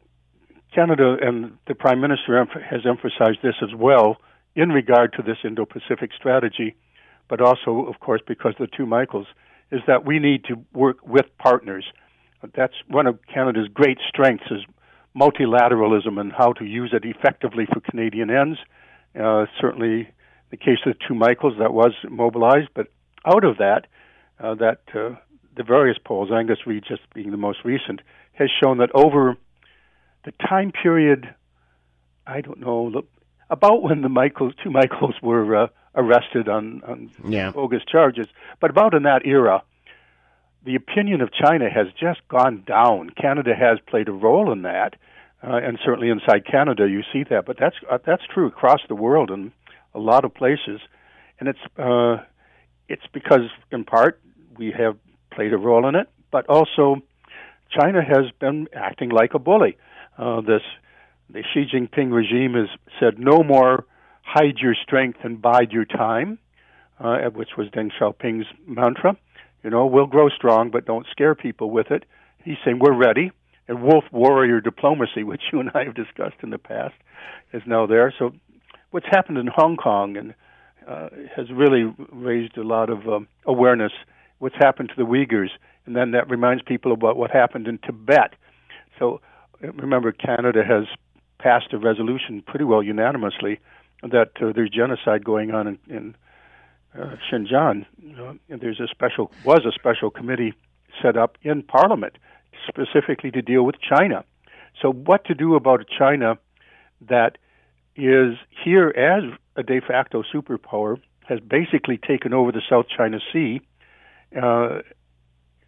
Speaker 11: Canada and the Prime Minister has emphasized this as well in regard to this Indo-Pacific strategy but also, of course, because the two Michaels, is that we need to work with partners. That's one of Canada's great strengths is multilateralism and how to use it effectively for Canadian ends. Uh, certainly, the case of the two Michaels that was mobilized, but out of that, uh, that uh, the various polls, Angus Reid just being the most recent, has shown that over the time period, I don't know, about when the Michaels, two Michaels were uh, arrested on, on yeah. bogus charges. But about in that era, the opinion of China has just gone down. Canada has played a role in that, uh, and certainly inside Canada you see that. But that's uh, that's true across the world in a lot of places, and it's uh, it's because in part we have played a role in it, but also China has been acting like a bully. Uh, this the Xi Jinping regime has said no more hide your strength and bide your time, uh, which was Deng Xiaoping's mantra. You know, we'll grow strong, but don't scare people with it. He's saying we're ready. And wolf warrior diplomacy, which you and I have discussed in the past, is now there. So, what's happened in Hong Kong and uh, has really raised a lot of um, awareness. What's happened to the Uyghurs, and then that reminds people about what happened in Tibet. So, remember, Canada has passed a resolution pretty well unanimously that uh, there's genocide going on in, in uh, Xinjiang. and there's a special was a special committee set up in Parliament specifically to deal with China. So, what to do about China that is here as a de facto superpower has basically taken over the South China Sea, uh,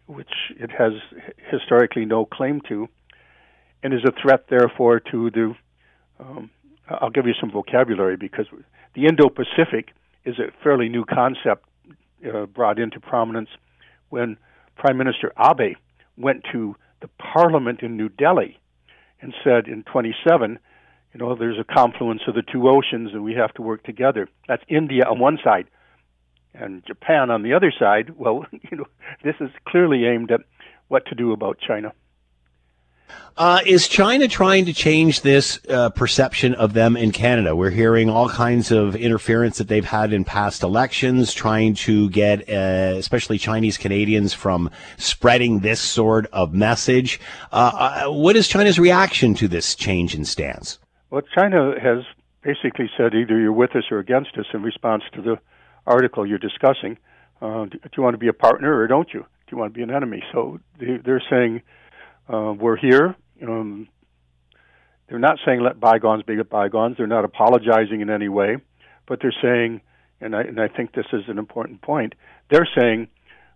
Speaker 11: which it has historically no claim to, and is a threat, therefore, to the um, I'll give you some vocabulary because the Indo-Pacific is a fairly new concept uh, brought into prominence when Prime Minister Abe went to the parliament in New Delhi and said in 27, you know, there's a confluence of the two oceans and we have to work together. That's India on one side and Japan on the other side. Well, you know, this is clearly aimed at what to do about China.
Speaker 3: Uh, is China trying to change this uh, perception of them in Canada? We're hearing all kinds of interference that they've had in past elections, trying to get uh, especially Chinese Canadians from spreading this sort of message. Uh, uh, what is China's reaction to this change in stance?
Speaker 11: Well, China has basically said either you're with us or against us in response to the article you're discussing. Uh, do you want to be a partner or don't you? Do you want to be an enemy? So they're saying uh, we're here. Um, they're not saying let bygones be bygones. They're not apologizing in any way, but they're saying, and I, and I think this is an important point. They're saying,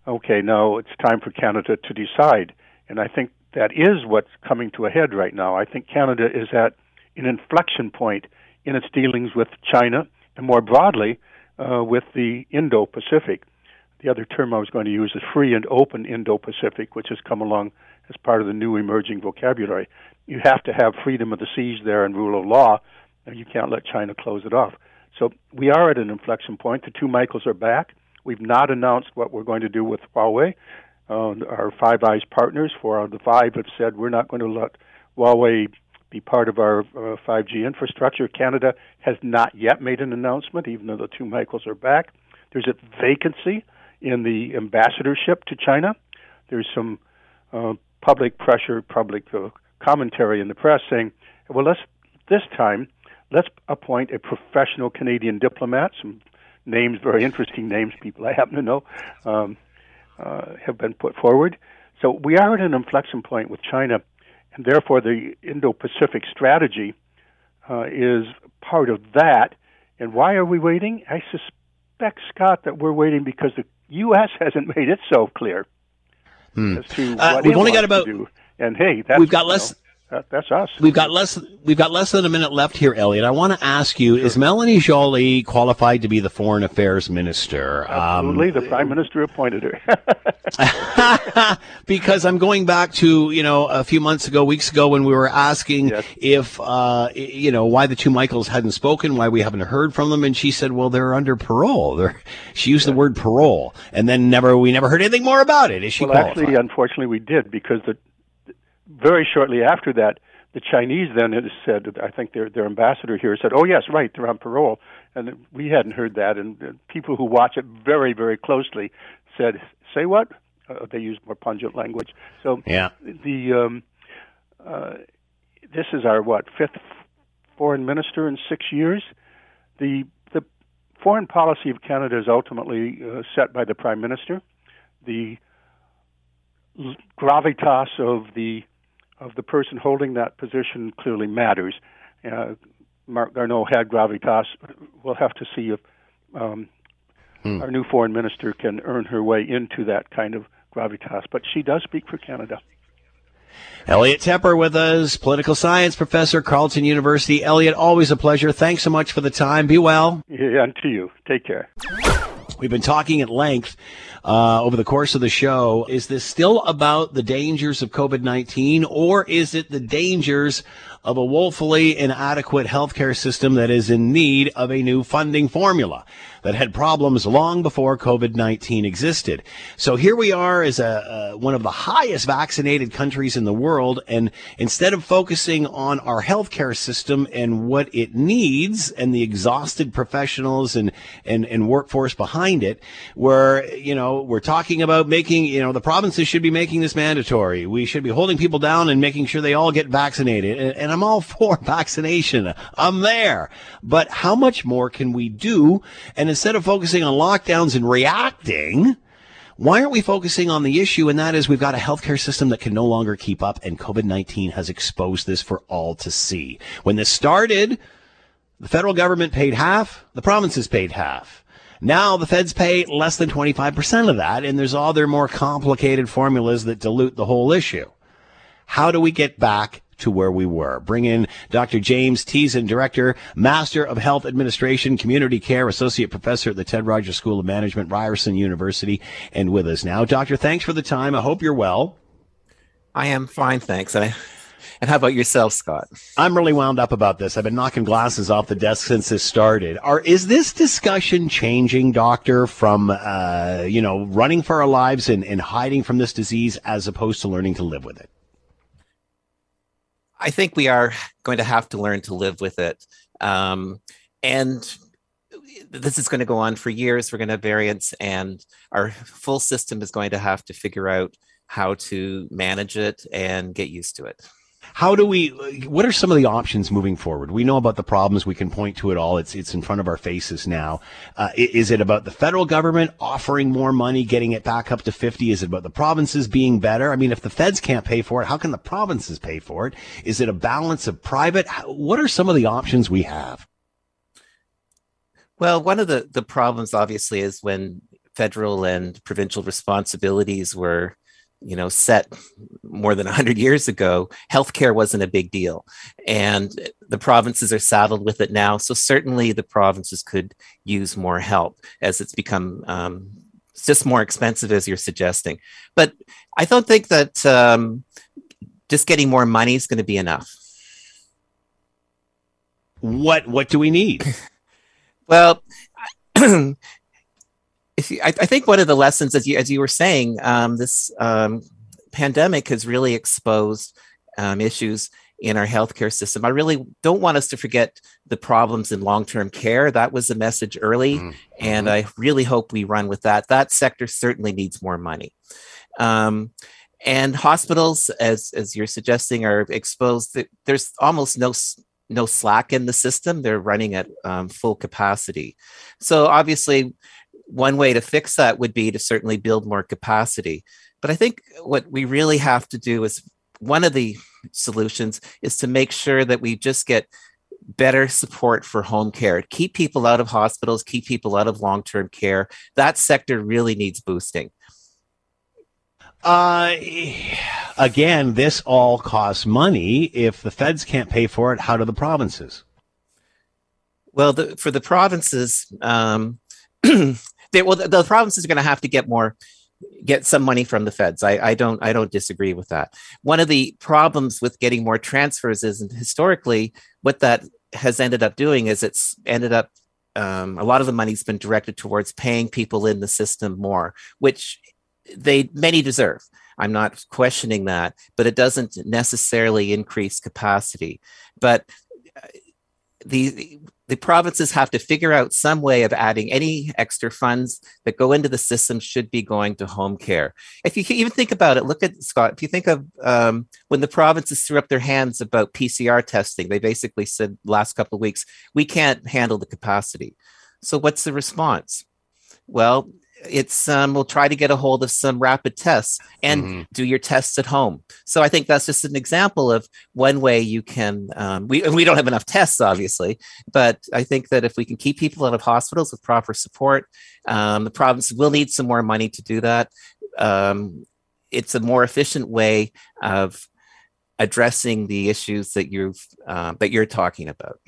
Speaker 11: okay, now it's time for Canada to decide, and I think that is what's coming to a head right now. I think Canada is at an inflection point in its dealings with China and more broadly uh, with the Indo-Pacific. The other term I was going to use is free and open Indo-Pacific, which has come along as part of the new emerging vocabulary. You have to have freedom of the seas there and rule of law, and you can't let China close it off. So we are at an inflection point. The two Michaels are back. We've not announced what we're going to do with Huawei. Uh, our Five Eyes partners, four out of the five, have said we're not going to let Huawei be part of our uh, 5G infrastructure. Canada has not yet made an announcement, even though the two Michaels are back. There's a vacancy in the ambassadorship to China. There's some uh, public pressure, public uh, commentary in the press saying, well, let's this time let's appoint a professional Canadian diplomat. Some names, very interesting names, people I happen to know, um, uh, have been put forward. So we are at an inflection point with China, and therefore the Indo-Pacific strategy uh, is part of that. And why are we waiting? I suspect, Scott, that we're waiting because the U.S. hasn't made it so clear.
Speaker 3: Hmm. Uh, we've only got about.
Speaker 11: And hey,
Speaker 3: we've got less.
Speaker 11: Know, that, that's us.
Speaker 3: We've got less. We've got less than a minute left here, Elliot. I want to ask you: sure. Is Melanie Joly qualified to be the foreign affairs minister?
Speaker 11: Absolutely, um, the prime minister appointed her.
Speaker 3: because I'm going back to you know a few months ago, weeks ago, when we were asking yes. if uh, you know why the two Michaels hadn't spoken, why we haven't heard from them, and she said, "Well, they're under parole." They're, she used yes. the word parole, and then never we never heard anything more about it. Is she?
Speaker 11: Well,
Speaker 3: qualified?
Speaker 11: actually, unfortunately, we did because the very shortly after that, the Chinese then said, I think their their ambassador here said, "Oh yes, right, they're on parole," and we hadn't heard that. And people who watch it very very closely said, "Say what?" Uh, they used more pungent language. So
Speaker 3: yeah,
Speaker 11: the um, uh, this is our what fifth foreign minister in six years. The the foreign policy of Canada is ultimately uh, set by the prime minister. The gravitas of the of the person holding that position clearly matters. Uh, Marc Garneau had gravitas. We'll have to see if um, hmm. our new foreign minister can earn her way into that kind of gravitas. But she does speak for Canada.
Speaker 3: Elliot Tepper with us, political science professor, Carleton University. Elliot, always a pleasure. Thanks so much for the time. Be well.
Speaker 11: Yeah, and to you. Take care.
Speaker 3: We've been talking at length uh, over the course of the show. Is this still about the dangers of COVID 19 or is it the dangers of a woefully inadequate healthcare system that is in need of a new funding formula that had problems long before COVID-19 existed. So here we are as a, uh, one of the highest vaccinated countries in the world. And instead of focusing on our healthcare system and what it needs and the exhausted professionals and, and, and workforce behind it, we're, you know, we're talking about making, you know, the provinces should be making this mandatory. We should be holding people down and making sure they all get vaccinated. And, and I'm all for vaccination. I'm there. But how much more can we do? And instead of focusing on lockdowns and reacting, why aren't we focusing on the issue? And that is we've got a healthcare system that can no longer keep up and COVID-19 has exposed this for all to see. When this started, the federal government paid half, the provinces paid half. Now the feds pay less than 25% of that, and there's other more complicated formulas that dilute the whole issue. How do we get back to where we were. Bring in Dr. James Tiessen, Director, Master of Health Administration, Community Care, Associate Professor at the Ted Rogers School of Management, Ryerson University, and with us now. Doctor, thanks for the time. I hope you're well.
Speaker 12: I am fine, thanks. And, I, and how about yourself, Scott?
Speaker 3: I'm really wound up about this. I've been knocking glasses off the desk since this started. Are is this discussion changing, Doctor, from uh, you know running for our lives and, and hiding from this disease as opposed to learning to live with it?
Speaker 12: I think we are going to have to learn to live with it. Um, and this is going to go on for years. We're going to have variants, and our full system is going to have to figure out how to manage it and get used to it.
Speaker 3: How do we? What are some of the options moving forward? We know about the problems. We can point to it all. It's it's in front of our faces now. Uh, is it about the federal government offering more money, getting it back up to fifty? Is it about the provinces being better? I mean, if the feds can't pay for it, how can the provinces pay for it? Is it a balance of private? What are some of the options we have?
Speaker 12: Well, one of the the problems obviously is when federal and provincial responsibilities were you know set more than 100 years ago healthcare wasn't a big deal. And the provinces are saddled with it now so certainly the provinces could use more help as it's become um, just more expensive as you're suggesting. But i don't think that um, just getting more money is going to be enough.
Speaker 3: What what do we need?
Speaker 12: Well you, I, I, think one of the lessons, as you as you were saying, um, this um, pandemic has really exposed um, issues in our healthcare system. I really don't want us to forget the problems in long term care. That was the message early, mm-hmm. and I really hope we run with that. That sector certainly needs more money. Um, and hospitals, as as you're suggesting, are exposed. There's almost no no slack in the system. They're running at um, full capacity. So obviously, one way to fix that would be to certainly build more capacity. But I think what we really have to do is one of the solutions is to make sure that we just get better support for home care. Keep people out of hospitals, keep people out of long term care. That sector really needs boosting.
Speaker 3: Uh, again, this all costs money. If the feds can't pay for it, how do the provinces?
Speaker 12: Well, the, for the provinces, um, they, well, the, the provinces are going to have to get more get some money from the feds. I, I don't I don't disagree with that. One of the problems with getting more transfers is historically what that has ended up doing is it's ended up um, a lot of the money's been directed towards paying people in the system more, which they many deserve. I'm not questioning that, but it doesn't necessarily increase capacity. But uh, the the provinces have to figure out some way of adding any extra funds that go into the system should be going to home care. If you even think about it, look at Scott. If you think of um, when the provinces threw up their hands about PCR testing, they basically said last couple of weeks we can't handle the capacity. So what's the response? Well, it's um, we'll try to get a hold of some rapid tests and mm-hmm. do your tests at home. So I think that's just an example of one way you can. Um, we we don't have enough tests, obviously, but I think that if we can keep people out of hospitals with proper support, um, the province will need some more money to do that. Um, it's a more efficient way of addressing the issues that you've uh, that you're talking about.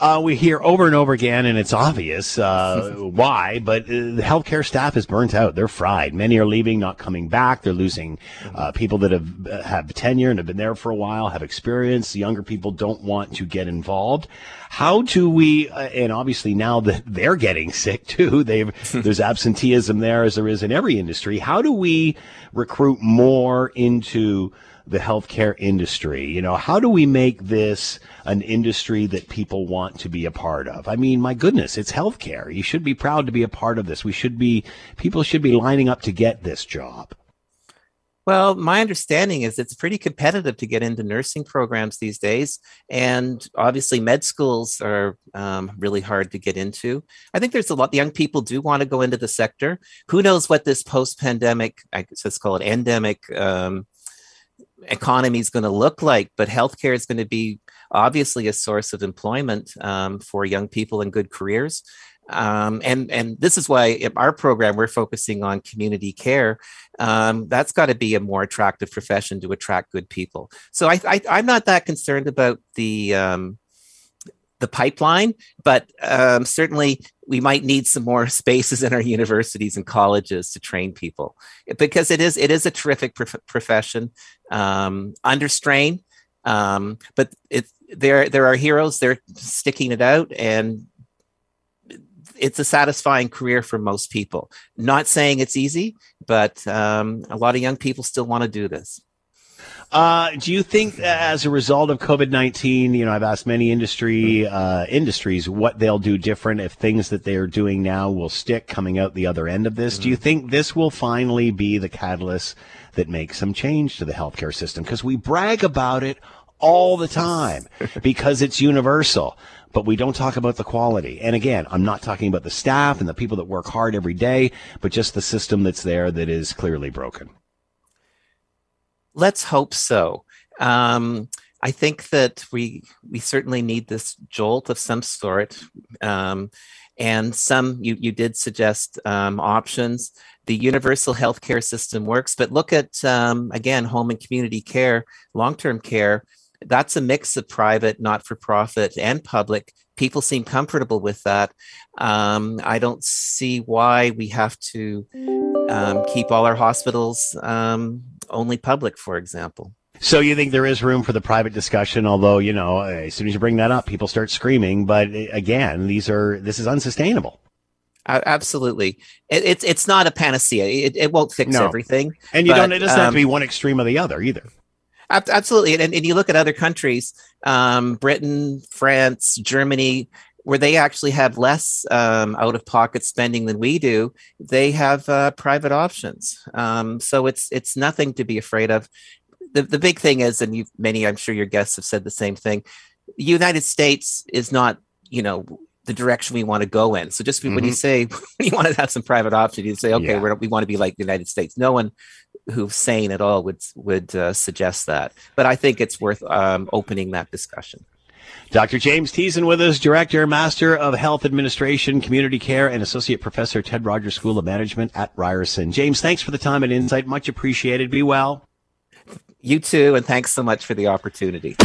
Speaker 3: Uh, we hear over and over again, and it's obvious uh, why, but uh, the healthcare staff is burnt out. They're fried. Many are leaving, not coming back. They're losing uh, people that have uh, have tenure and have been there for a while, have experience. Younger people don't want to get involved. How do we? Uh, and obviously now that they're getting sick too, they've there's absenteeism there as there is in every industry. How do we recruit more into the healthcare industry. You know, how do we make this an industry that people want to be a part of? I mean, my goodness, it's healthcare. You should be proud to be a part of this. We should be, people should be lining up to get this job.
Speaker 12: Well, my understanding is it's pretty competitive to get into nursing programs these days. And obviously, med schools are um, really hard to get into. I think there's a lot, young people do want to go into the sector. Who knows what this post pandemic, I guess let's call it endemic, um, economy is going to look like, but healthcare is going to be obviously a source of employment um, for young people and good careers. Um, and and this is why our program we're focusing on community care. Um, that's got to be a more attractive profession to attract good people. So I, I am not that concerned about the um, the pipeline, but um, certainly we might need some more spaces in our universities and colleges to train people because it is it is a terrific prof- profession um, under strain, um, but it there there are heroes. They're sticking it out, and it's a satisfying career for most people. Not saying it's easy, but um, a lot of young people still want to do this.
Speaker 3: Uh, do you think, as a result of COVID nineteen, you know, I've asked many industry uh, industries what they'll do different if things that they are doing now will stick coming out the other end of this. Mm-hmm. Do you mm-hmm. think this will finally be the catalyst that makes some change to the healthcare system? Because we brag about it all the time because it's universal but we don't talk about the quality. And again, I'm not talking about the staff and the people that work hard every day, but just the system that's there that is clearly broken.
Speaker 12: Let's hope so. Um, I think that we we certainly need this jolt of some sort, um, and some you you did suggest um, options. The universal healthcare system works, but look at um, again home and community care, long term care that's a mix of private, not for profit, and public. People seem comfortable with that. Um, I don't see why we have to um, keep all our hospitals um, only public, for example.
Speaker 3: So you think there is room for the private discussion, although you know as soon as you bring that up, people start screaming. But eh, again, these are this is unsustainable.
Speaker 12: Uh, absolutely, it, it's it's not a panacea. It, it won't fix no. everything,
Speaker 3: and you but, don't. It doesn't um, have to be um, one extreme or the other either.
Speaker 12: Absolutely, and, and you look at other countries, um, Britain, France, Germany, where they actually have less um, out of pocket spending than we do, they have uh, private options. Um, so it's it's nothing to be afraid of. The the big thing is, and you many I'm sure your guests have said the same thing. The United States is not you know the direction we want to go in. So just mm-hmm. when you mm-hmm. say when you want to have some private option, you say, okay, yeah. we want to be like the United States. No one who's sane at all would would uh, suggest that. But I think it's worth um, opening that discussion.
Speaker 3: Dr. James Tiessen with us, Director, Master of Health Administration, Community Care, and Associate Professor, Ted Rogers School of Management at Ryerson. James, thanks for the time and insight. Much appreciated. Be well.
Speaker 12: You too, and thanks so much for the opportunity.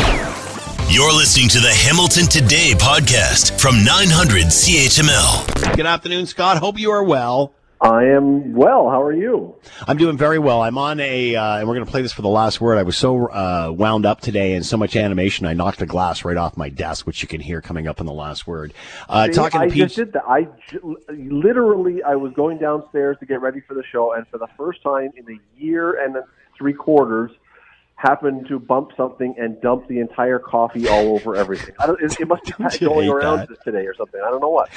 Speaker 1: You're listening to the Hamilton Today podcast from 900 CHML.
Speaker 3: Good afternoon, Scott. Hope you are well.
Speaker 13: I am well. How are you?
Speaker 3: I'm doing very well. I'm on a, uh, and we're going to play this for the last word. I was so uh, wound up today and so much animation, I knocked the glass right off my desk, which you can hear coming up in the last word.
Speaker 13: Uh, See, talking I just did that. I j- literally, I was going downstairs to get ready for the show, and for the first time in a year and three quarters, happened to bump something and dump the entire coffee all over everything. I don't, it, it must be going around that? today or something. I don't know what.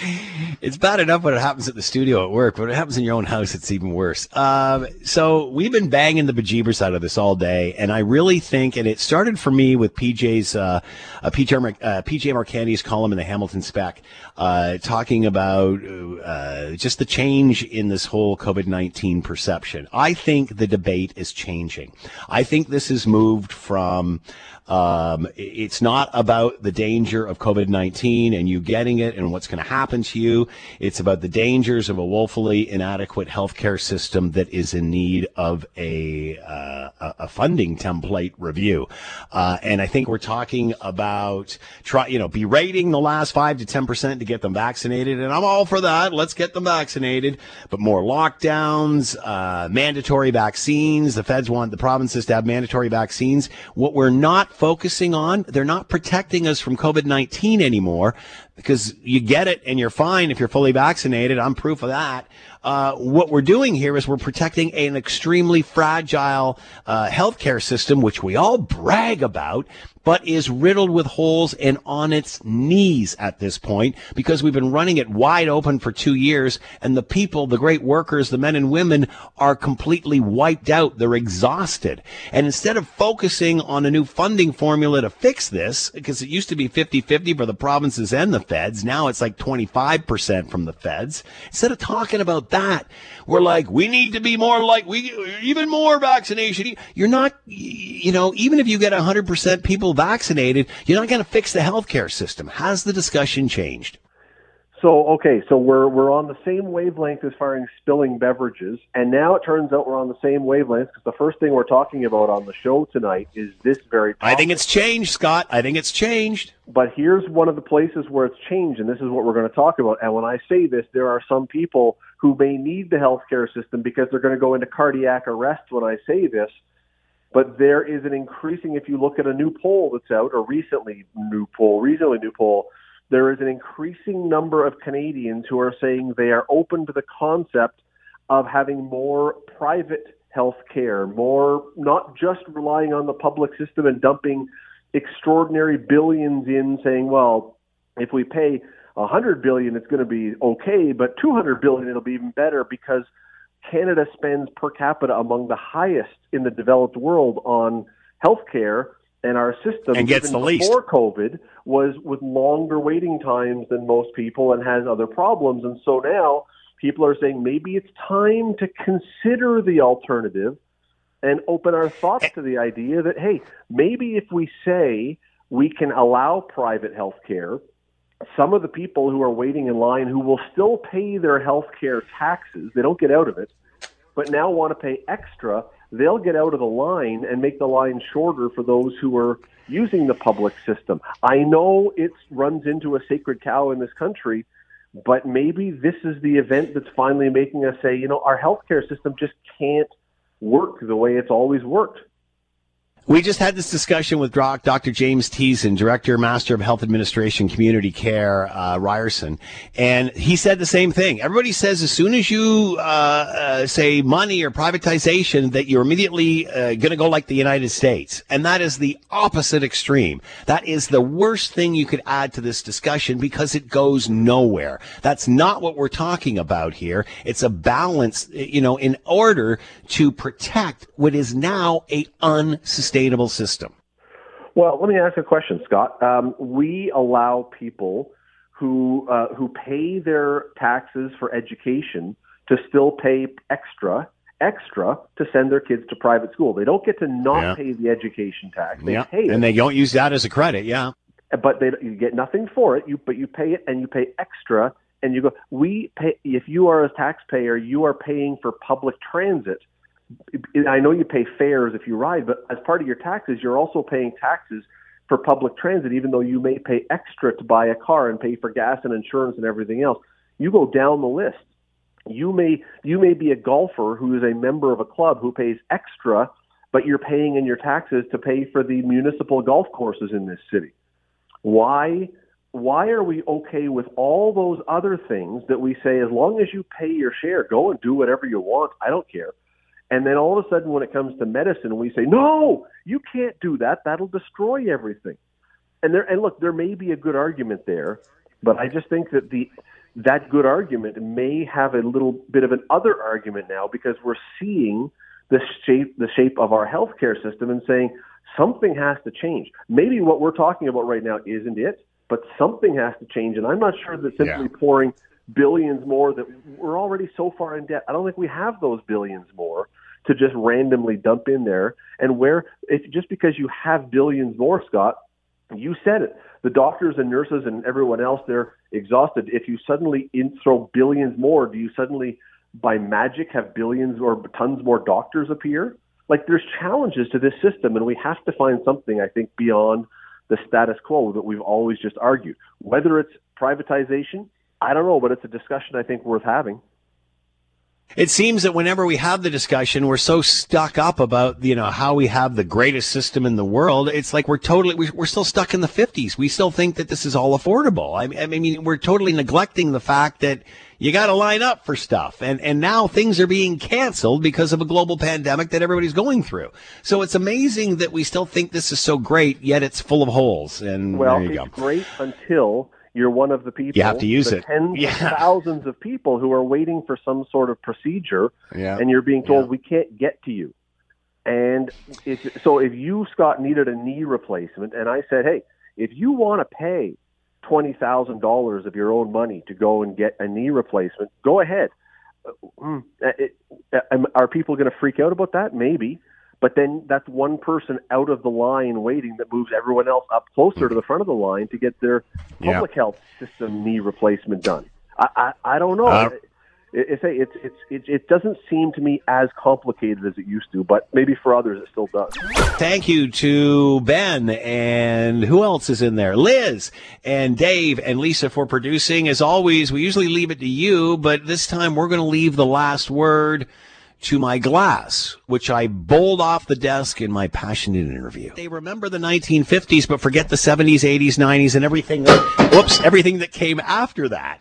Speaker 3: It's bad enough when it happens at the studio at work, but when it happens in your own house, it's even worse. Um, so we've been banging the bejeebers out of this all day, and I really think, and it started for me with PJ's, uh, uh, PJ, uh, PJ Mercanti's column in the Hamilton Spec, uh, talking about uh, just the change in this whole COVID 19 perception. I think the debate is changing. I think this has moved from um, it's not about the danger of COVID 19 and you getting it and what's going to happen to you. It's about the dangers of a woefully inadequate healthcare system that is in need of a, uh, a funding template review. Uh, and I think we're talking about try, you know, berating the last five to 10% to get them vaccinated. And I'm all for that. Let's get them vaccinated. But more lockdowns, uh, mandatory vaccines. The feds want the provinces to have mandatory vaccines. What we're not focusing on. They're not protecting us from COVID 19 anymore because you get it and you're fine if you're fully vaccinated. I'm proof of that. Uh, what we're doing here is we're protecting an extremely fragile uh, healthcare system, which we all brag about, but is riddled with holes and on its knees at this point because we've been running it wide open for two years and the people, the great workers, the men and women are completely wiped out. They're exhausted. And instead of focusing on a new funding formula to fix this, because it used to be 50-50 for the provinces and the feds, now it's like 25% from the feds. Instead of talking about that, we're like, we need to be more like, we, even more vaccination. You're not, you know, even if you get 100% people vaccinated, you're not going to fix the healthcare system. Has the discussion changed?
Speaker 13: So okay, so we're we're on the same wavelength as far as spilling beverages, and now it turns out we're on the same wavelength because the first thing we're talking about on the show tonight is this very. Topic.
Speaker 3: I think it's changed, Scott. I think it's changed.
Speaker 13: But here's one of the places where it's changed, and this is what we're going to talk about. And when I say this, there are some people who may need the healthcare system because they're going to go into cardiac arrest when I say this. But there is an increasing. If you look at a new poll that's out, or recently new poll, recently new poll there is an increasing number of Canadians who are saying they are open to the concept of having more private health care, more not just relying on the public system and dumping extraordinary billions in saying, well, if we pay 100 billion it's going to be okay, but 200 billion it'll be even better because Canada spends per capita among the highest in the developed world on healthcare and our system
Speaker 3: and gets
Speaker 13: even
Speaker 3: the
Speaker 13: before. COVID was with longer waiting times than most people and has other problems. And so now people are saying maybe it's time to consider the alternative and open our thoughts to the idea that hey, maybe if we say we can allow private health care, some of the people who are waiting in line who will still pay their health care taxes, they don't get out of it, but now want to pay extra they'll get out of the line and make the line shorter for those who are using the public system. I know it runs into a sacred cow in this country, but maybe this is the event that's finally making us say, you know, our healthcare system just can't work the way it's always worked.
Speaker 3: We just had this discussion with Dr. James Tiessen, Director, Master of Health Administration, Community Care, uh, Ryerson, and he said the same thing. Everybody says as soon as you uh, uh, say money or privatization, that you're immediately uh, going to go like the United States, and that is the opposite extreme. That is the worst thing you could add to this discussion because it goes nowhere. That's not what we're talking about here. It's a balance, you know, in order to protect what is now a unsustainable sustainable system?
Speaker 13: Well, let me ask a question, Scott. Um, we allow people who uh, who pay their taxes for education to still pay extra extra to send their kids to private school. They don't get to not
Speaker 3: Yeah.
Speaker 13: pay the education tax. They
Speaker 3: Yeah,
Speaker 13: pay it,
Speaker 3: and they don't use that as a credit. Yeah.
Speaker 13: but they you get nothing for it. You but you pay it and you pay extra and you go. We pay if you are a taxpayer, you are paying for public transit. I know you pay fares if you ride, but as part of your taxes, you're also paying taxes for public transit, even though you may pay extra to buy a car and pay for gas and insurance and everything else. You go down the list. You may you may be a golfer who is a member of a club who pays extra, but you're paying in your taxes to pay for the municipal golf courses in this city. Why why are we okay with all those other things that we say as long as you pay your share, go and do whatever you want, I don't care. And then all of a sudden when it comes to medicine, we say, "No, you can't do that. That'll destroy everything." And there and look, there may be a good argument there, but I just think that the that good argument may have a little bit of an other argument now because we're seeing the shape the shape of our healthcare system and saying something has to change. Maybe what we're talking about right now isn't it, but something has to change. And I'm not sure that simply pouring billions more that we're already so far in debt. I don't think we have those billions more to just randomly dump in there. And where if just because you have billions more, Scott, you said it. The doctors and nurses and everyone else, they're exhausted. If you suddenly in, throw billions more, do you suddenly, by magic, have billions or tons more doctors appear? Like there's challenges to this system, and we have to find something, I think, beyond the status quo that we've always just argued. Whether it's privatization, I don't know, but it's a discussion I think worth having.
Speaker 3: It seems that whenever we have the discussion, we're so stuck up about, you know, how we have the greatest system in the world. It's like we're totally, we- we're still stuck in the 50s. We still think that this is all affordable. I, I mean, we're totally neglecting the fact that you got to line up for stuff. And, and now things are being canceled because of a global pandemic that everybody's going through. So it's amazing that we still think this is so great, yet it's full of holes. And
Speaker 13: Well,
Speaker 3: there you
Speaker 13: it's
Speaker 3: go.
Speaker 13: great until you're one of the people.
Speaker 3: You have to use it.
Speaker 13: Tens
Speaker 3: Yeah.
Speaker 13: of thousands of people who are waiting for some sort of procedure,
Speaker 3: Yeah.
Speaker 13: and you're being told we can't get to you. And if, so, if you Scott needed a knee replacement, and I said, hey, if you want to pay twenty thousand dollars of your own money to go and get a knee replacement, go ahead. Uh, mm, it- uh, are people going to freak out about that? Maybe. But then that's one person out of the line waiting that moves everyone else up closer to the front of the line to get their public yeah. health system knee replacement done. I I, I don't know. Uh, it's a, it's it's it, it doesn't seem to me as complicated as it used to, but maybe for others it still does.
Speaker 3: Thank you to Ben and who else is in there? Liz and Dave and Lisa for producing. As always, we usually leave it to you, but this time we're going to leave the last word to my glass, which I bowled off the desk in my passionate interview. They remember the 1950s, but forget the 70s, 80s, 90s, and everything. That, whoops, everything that came after that.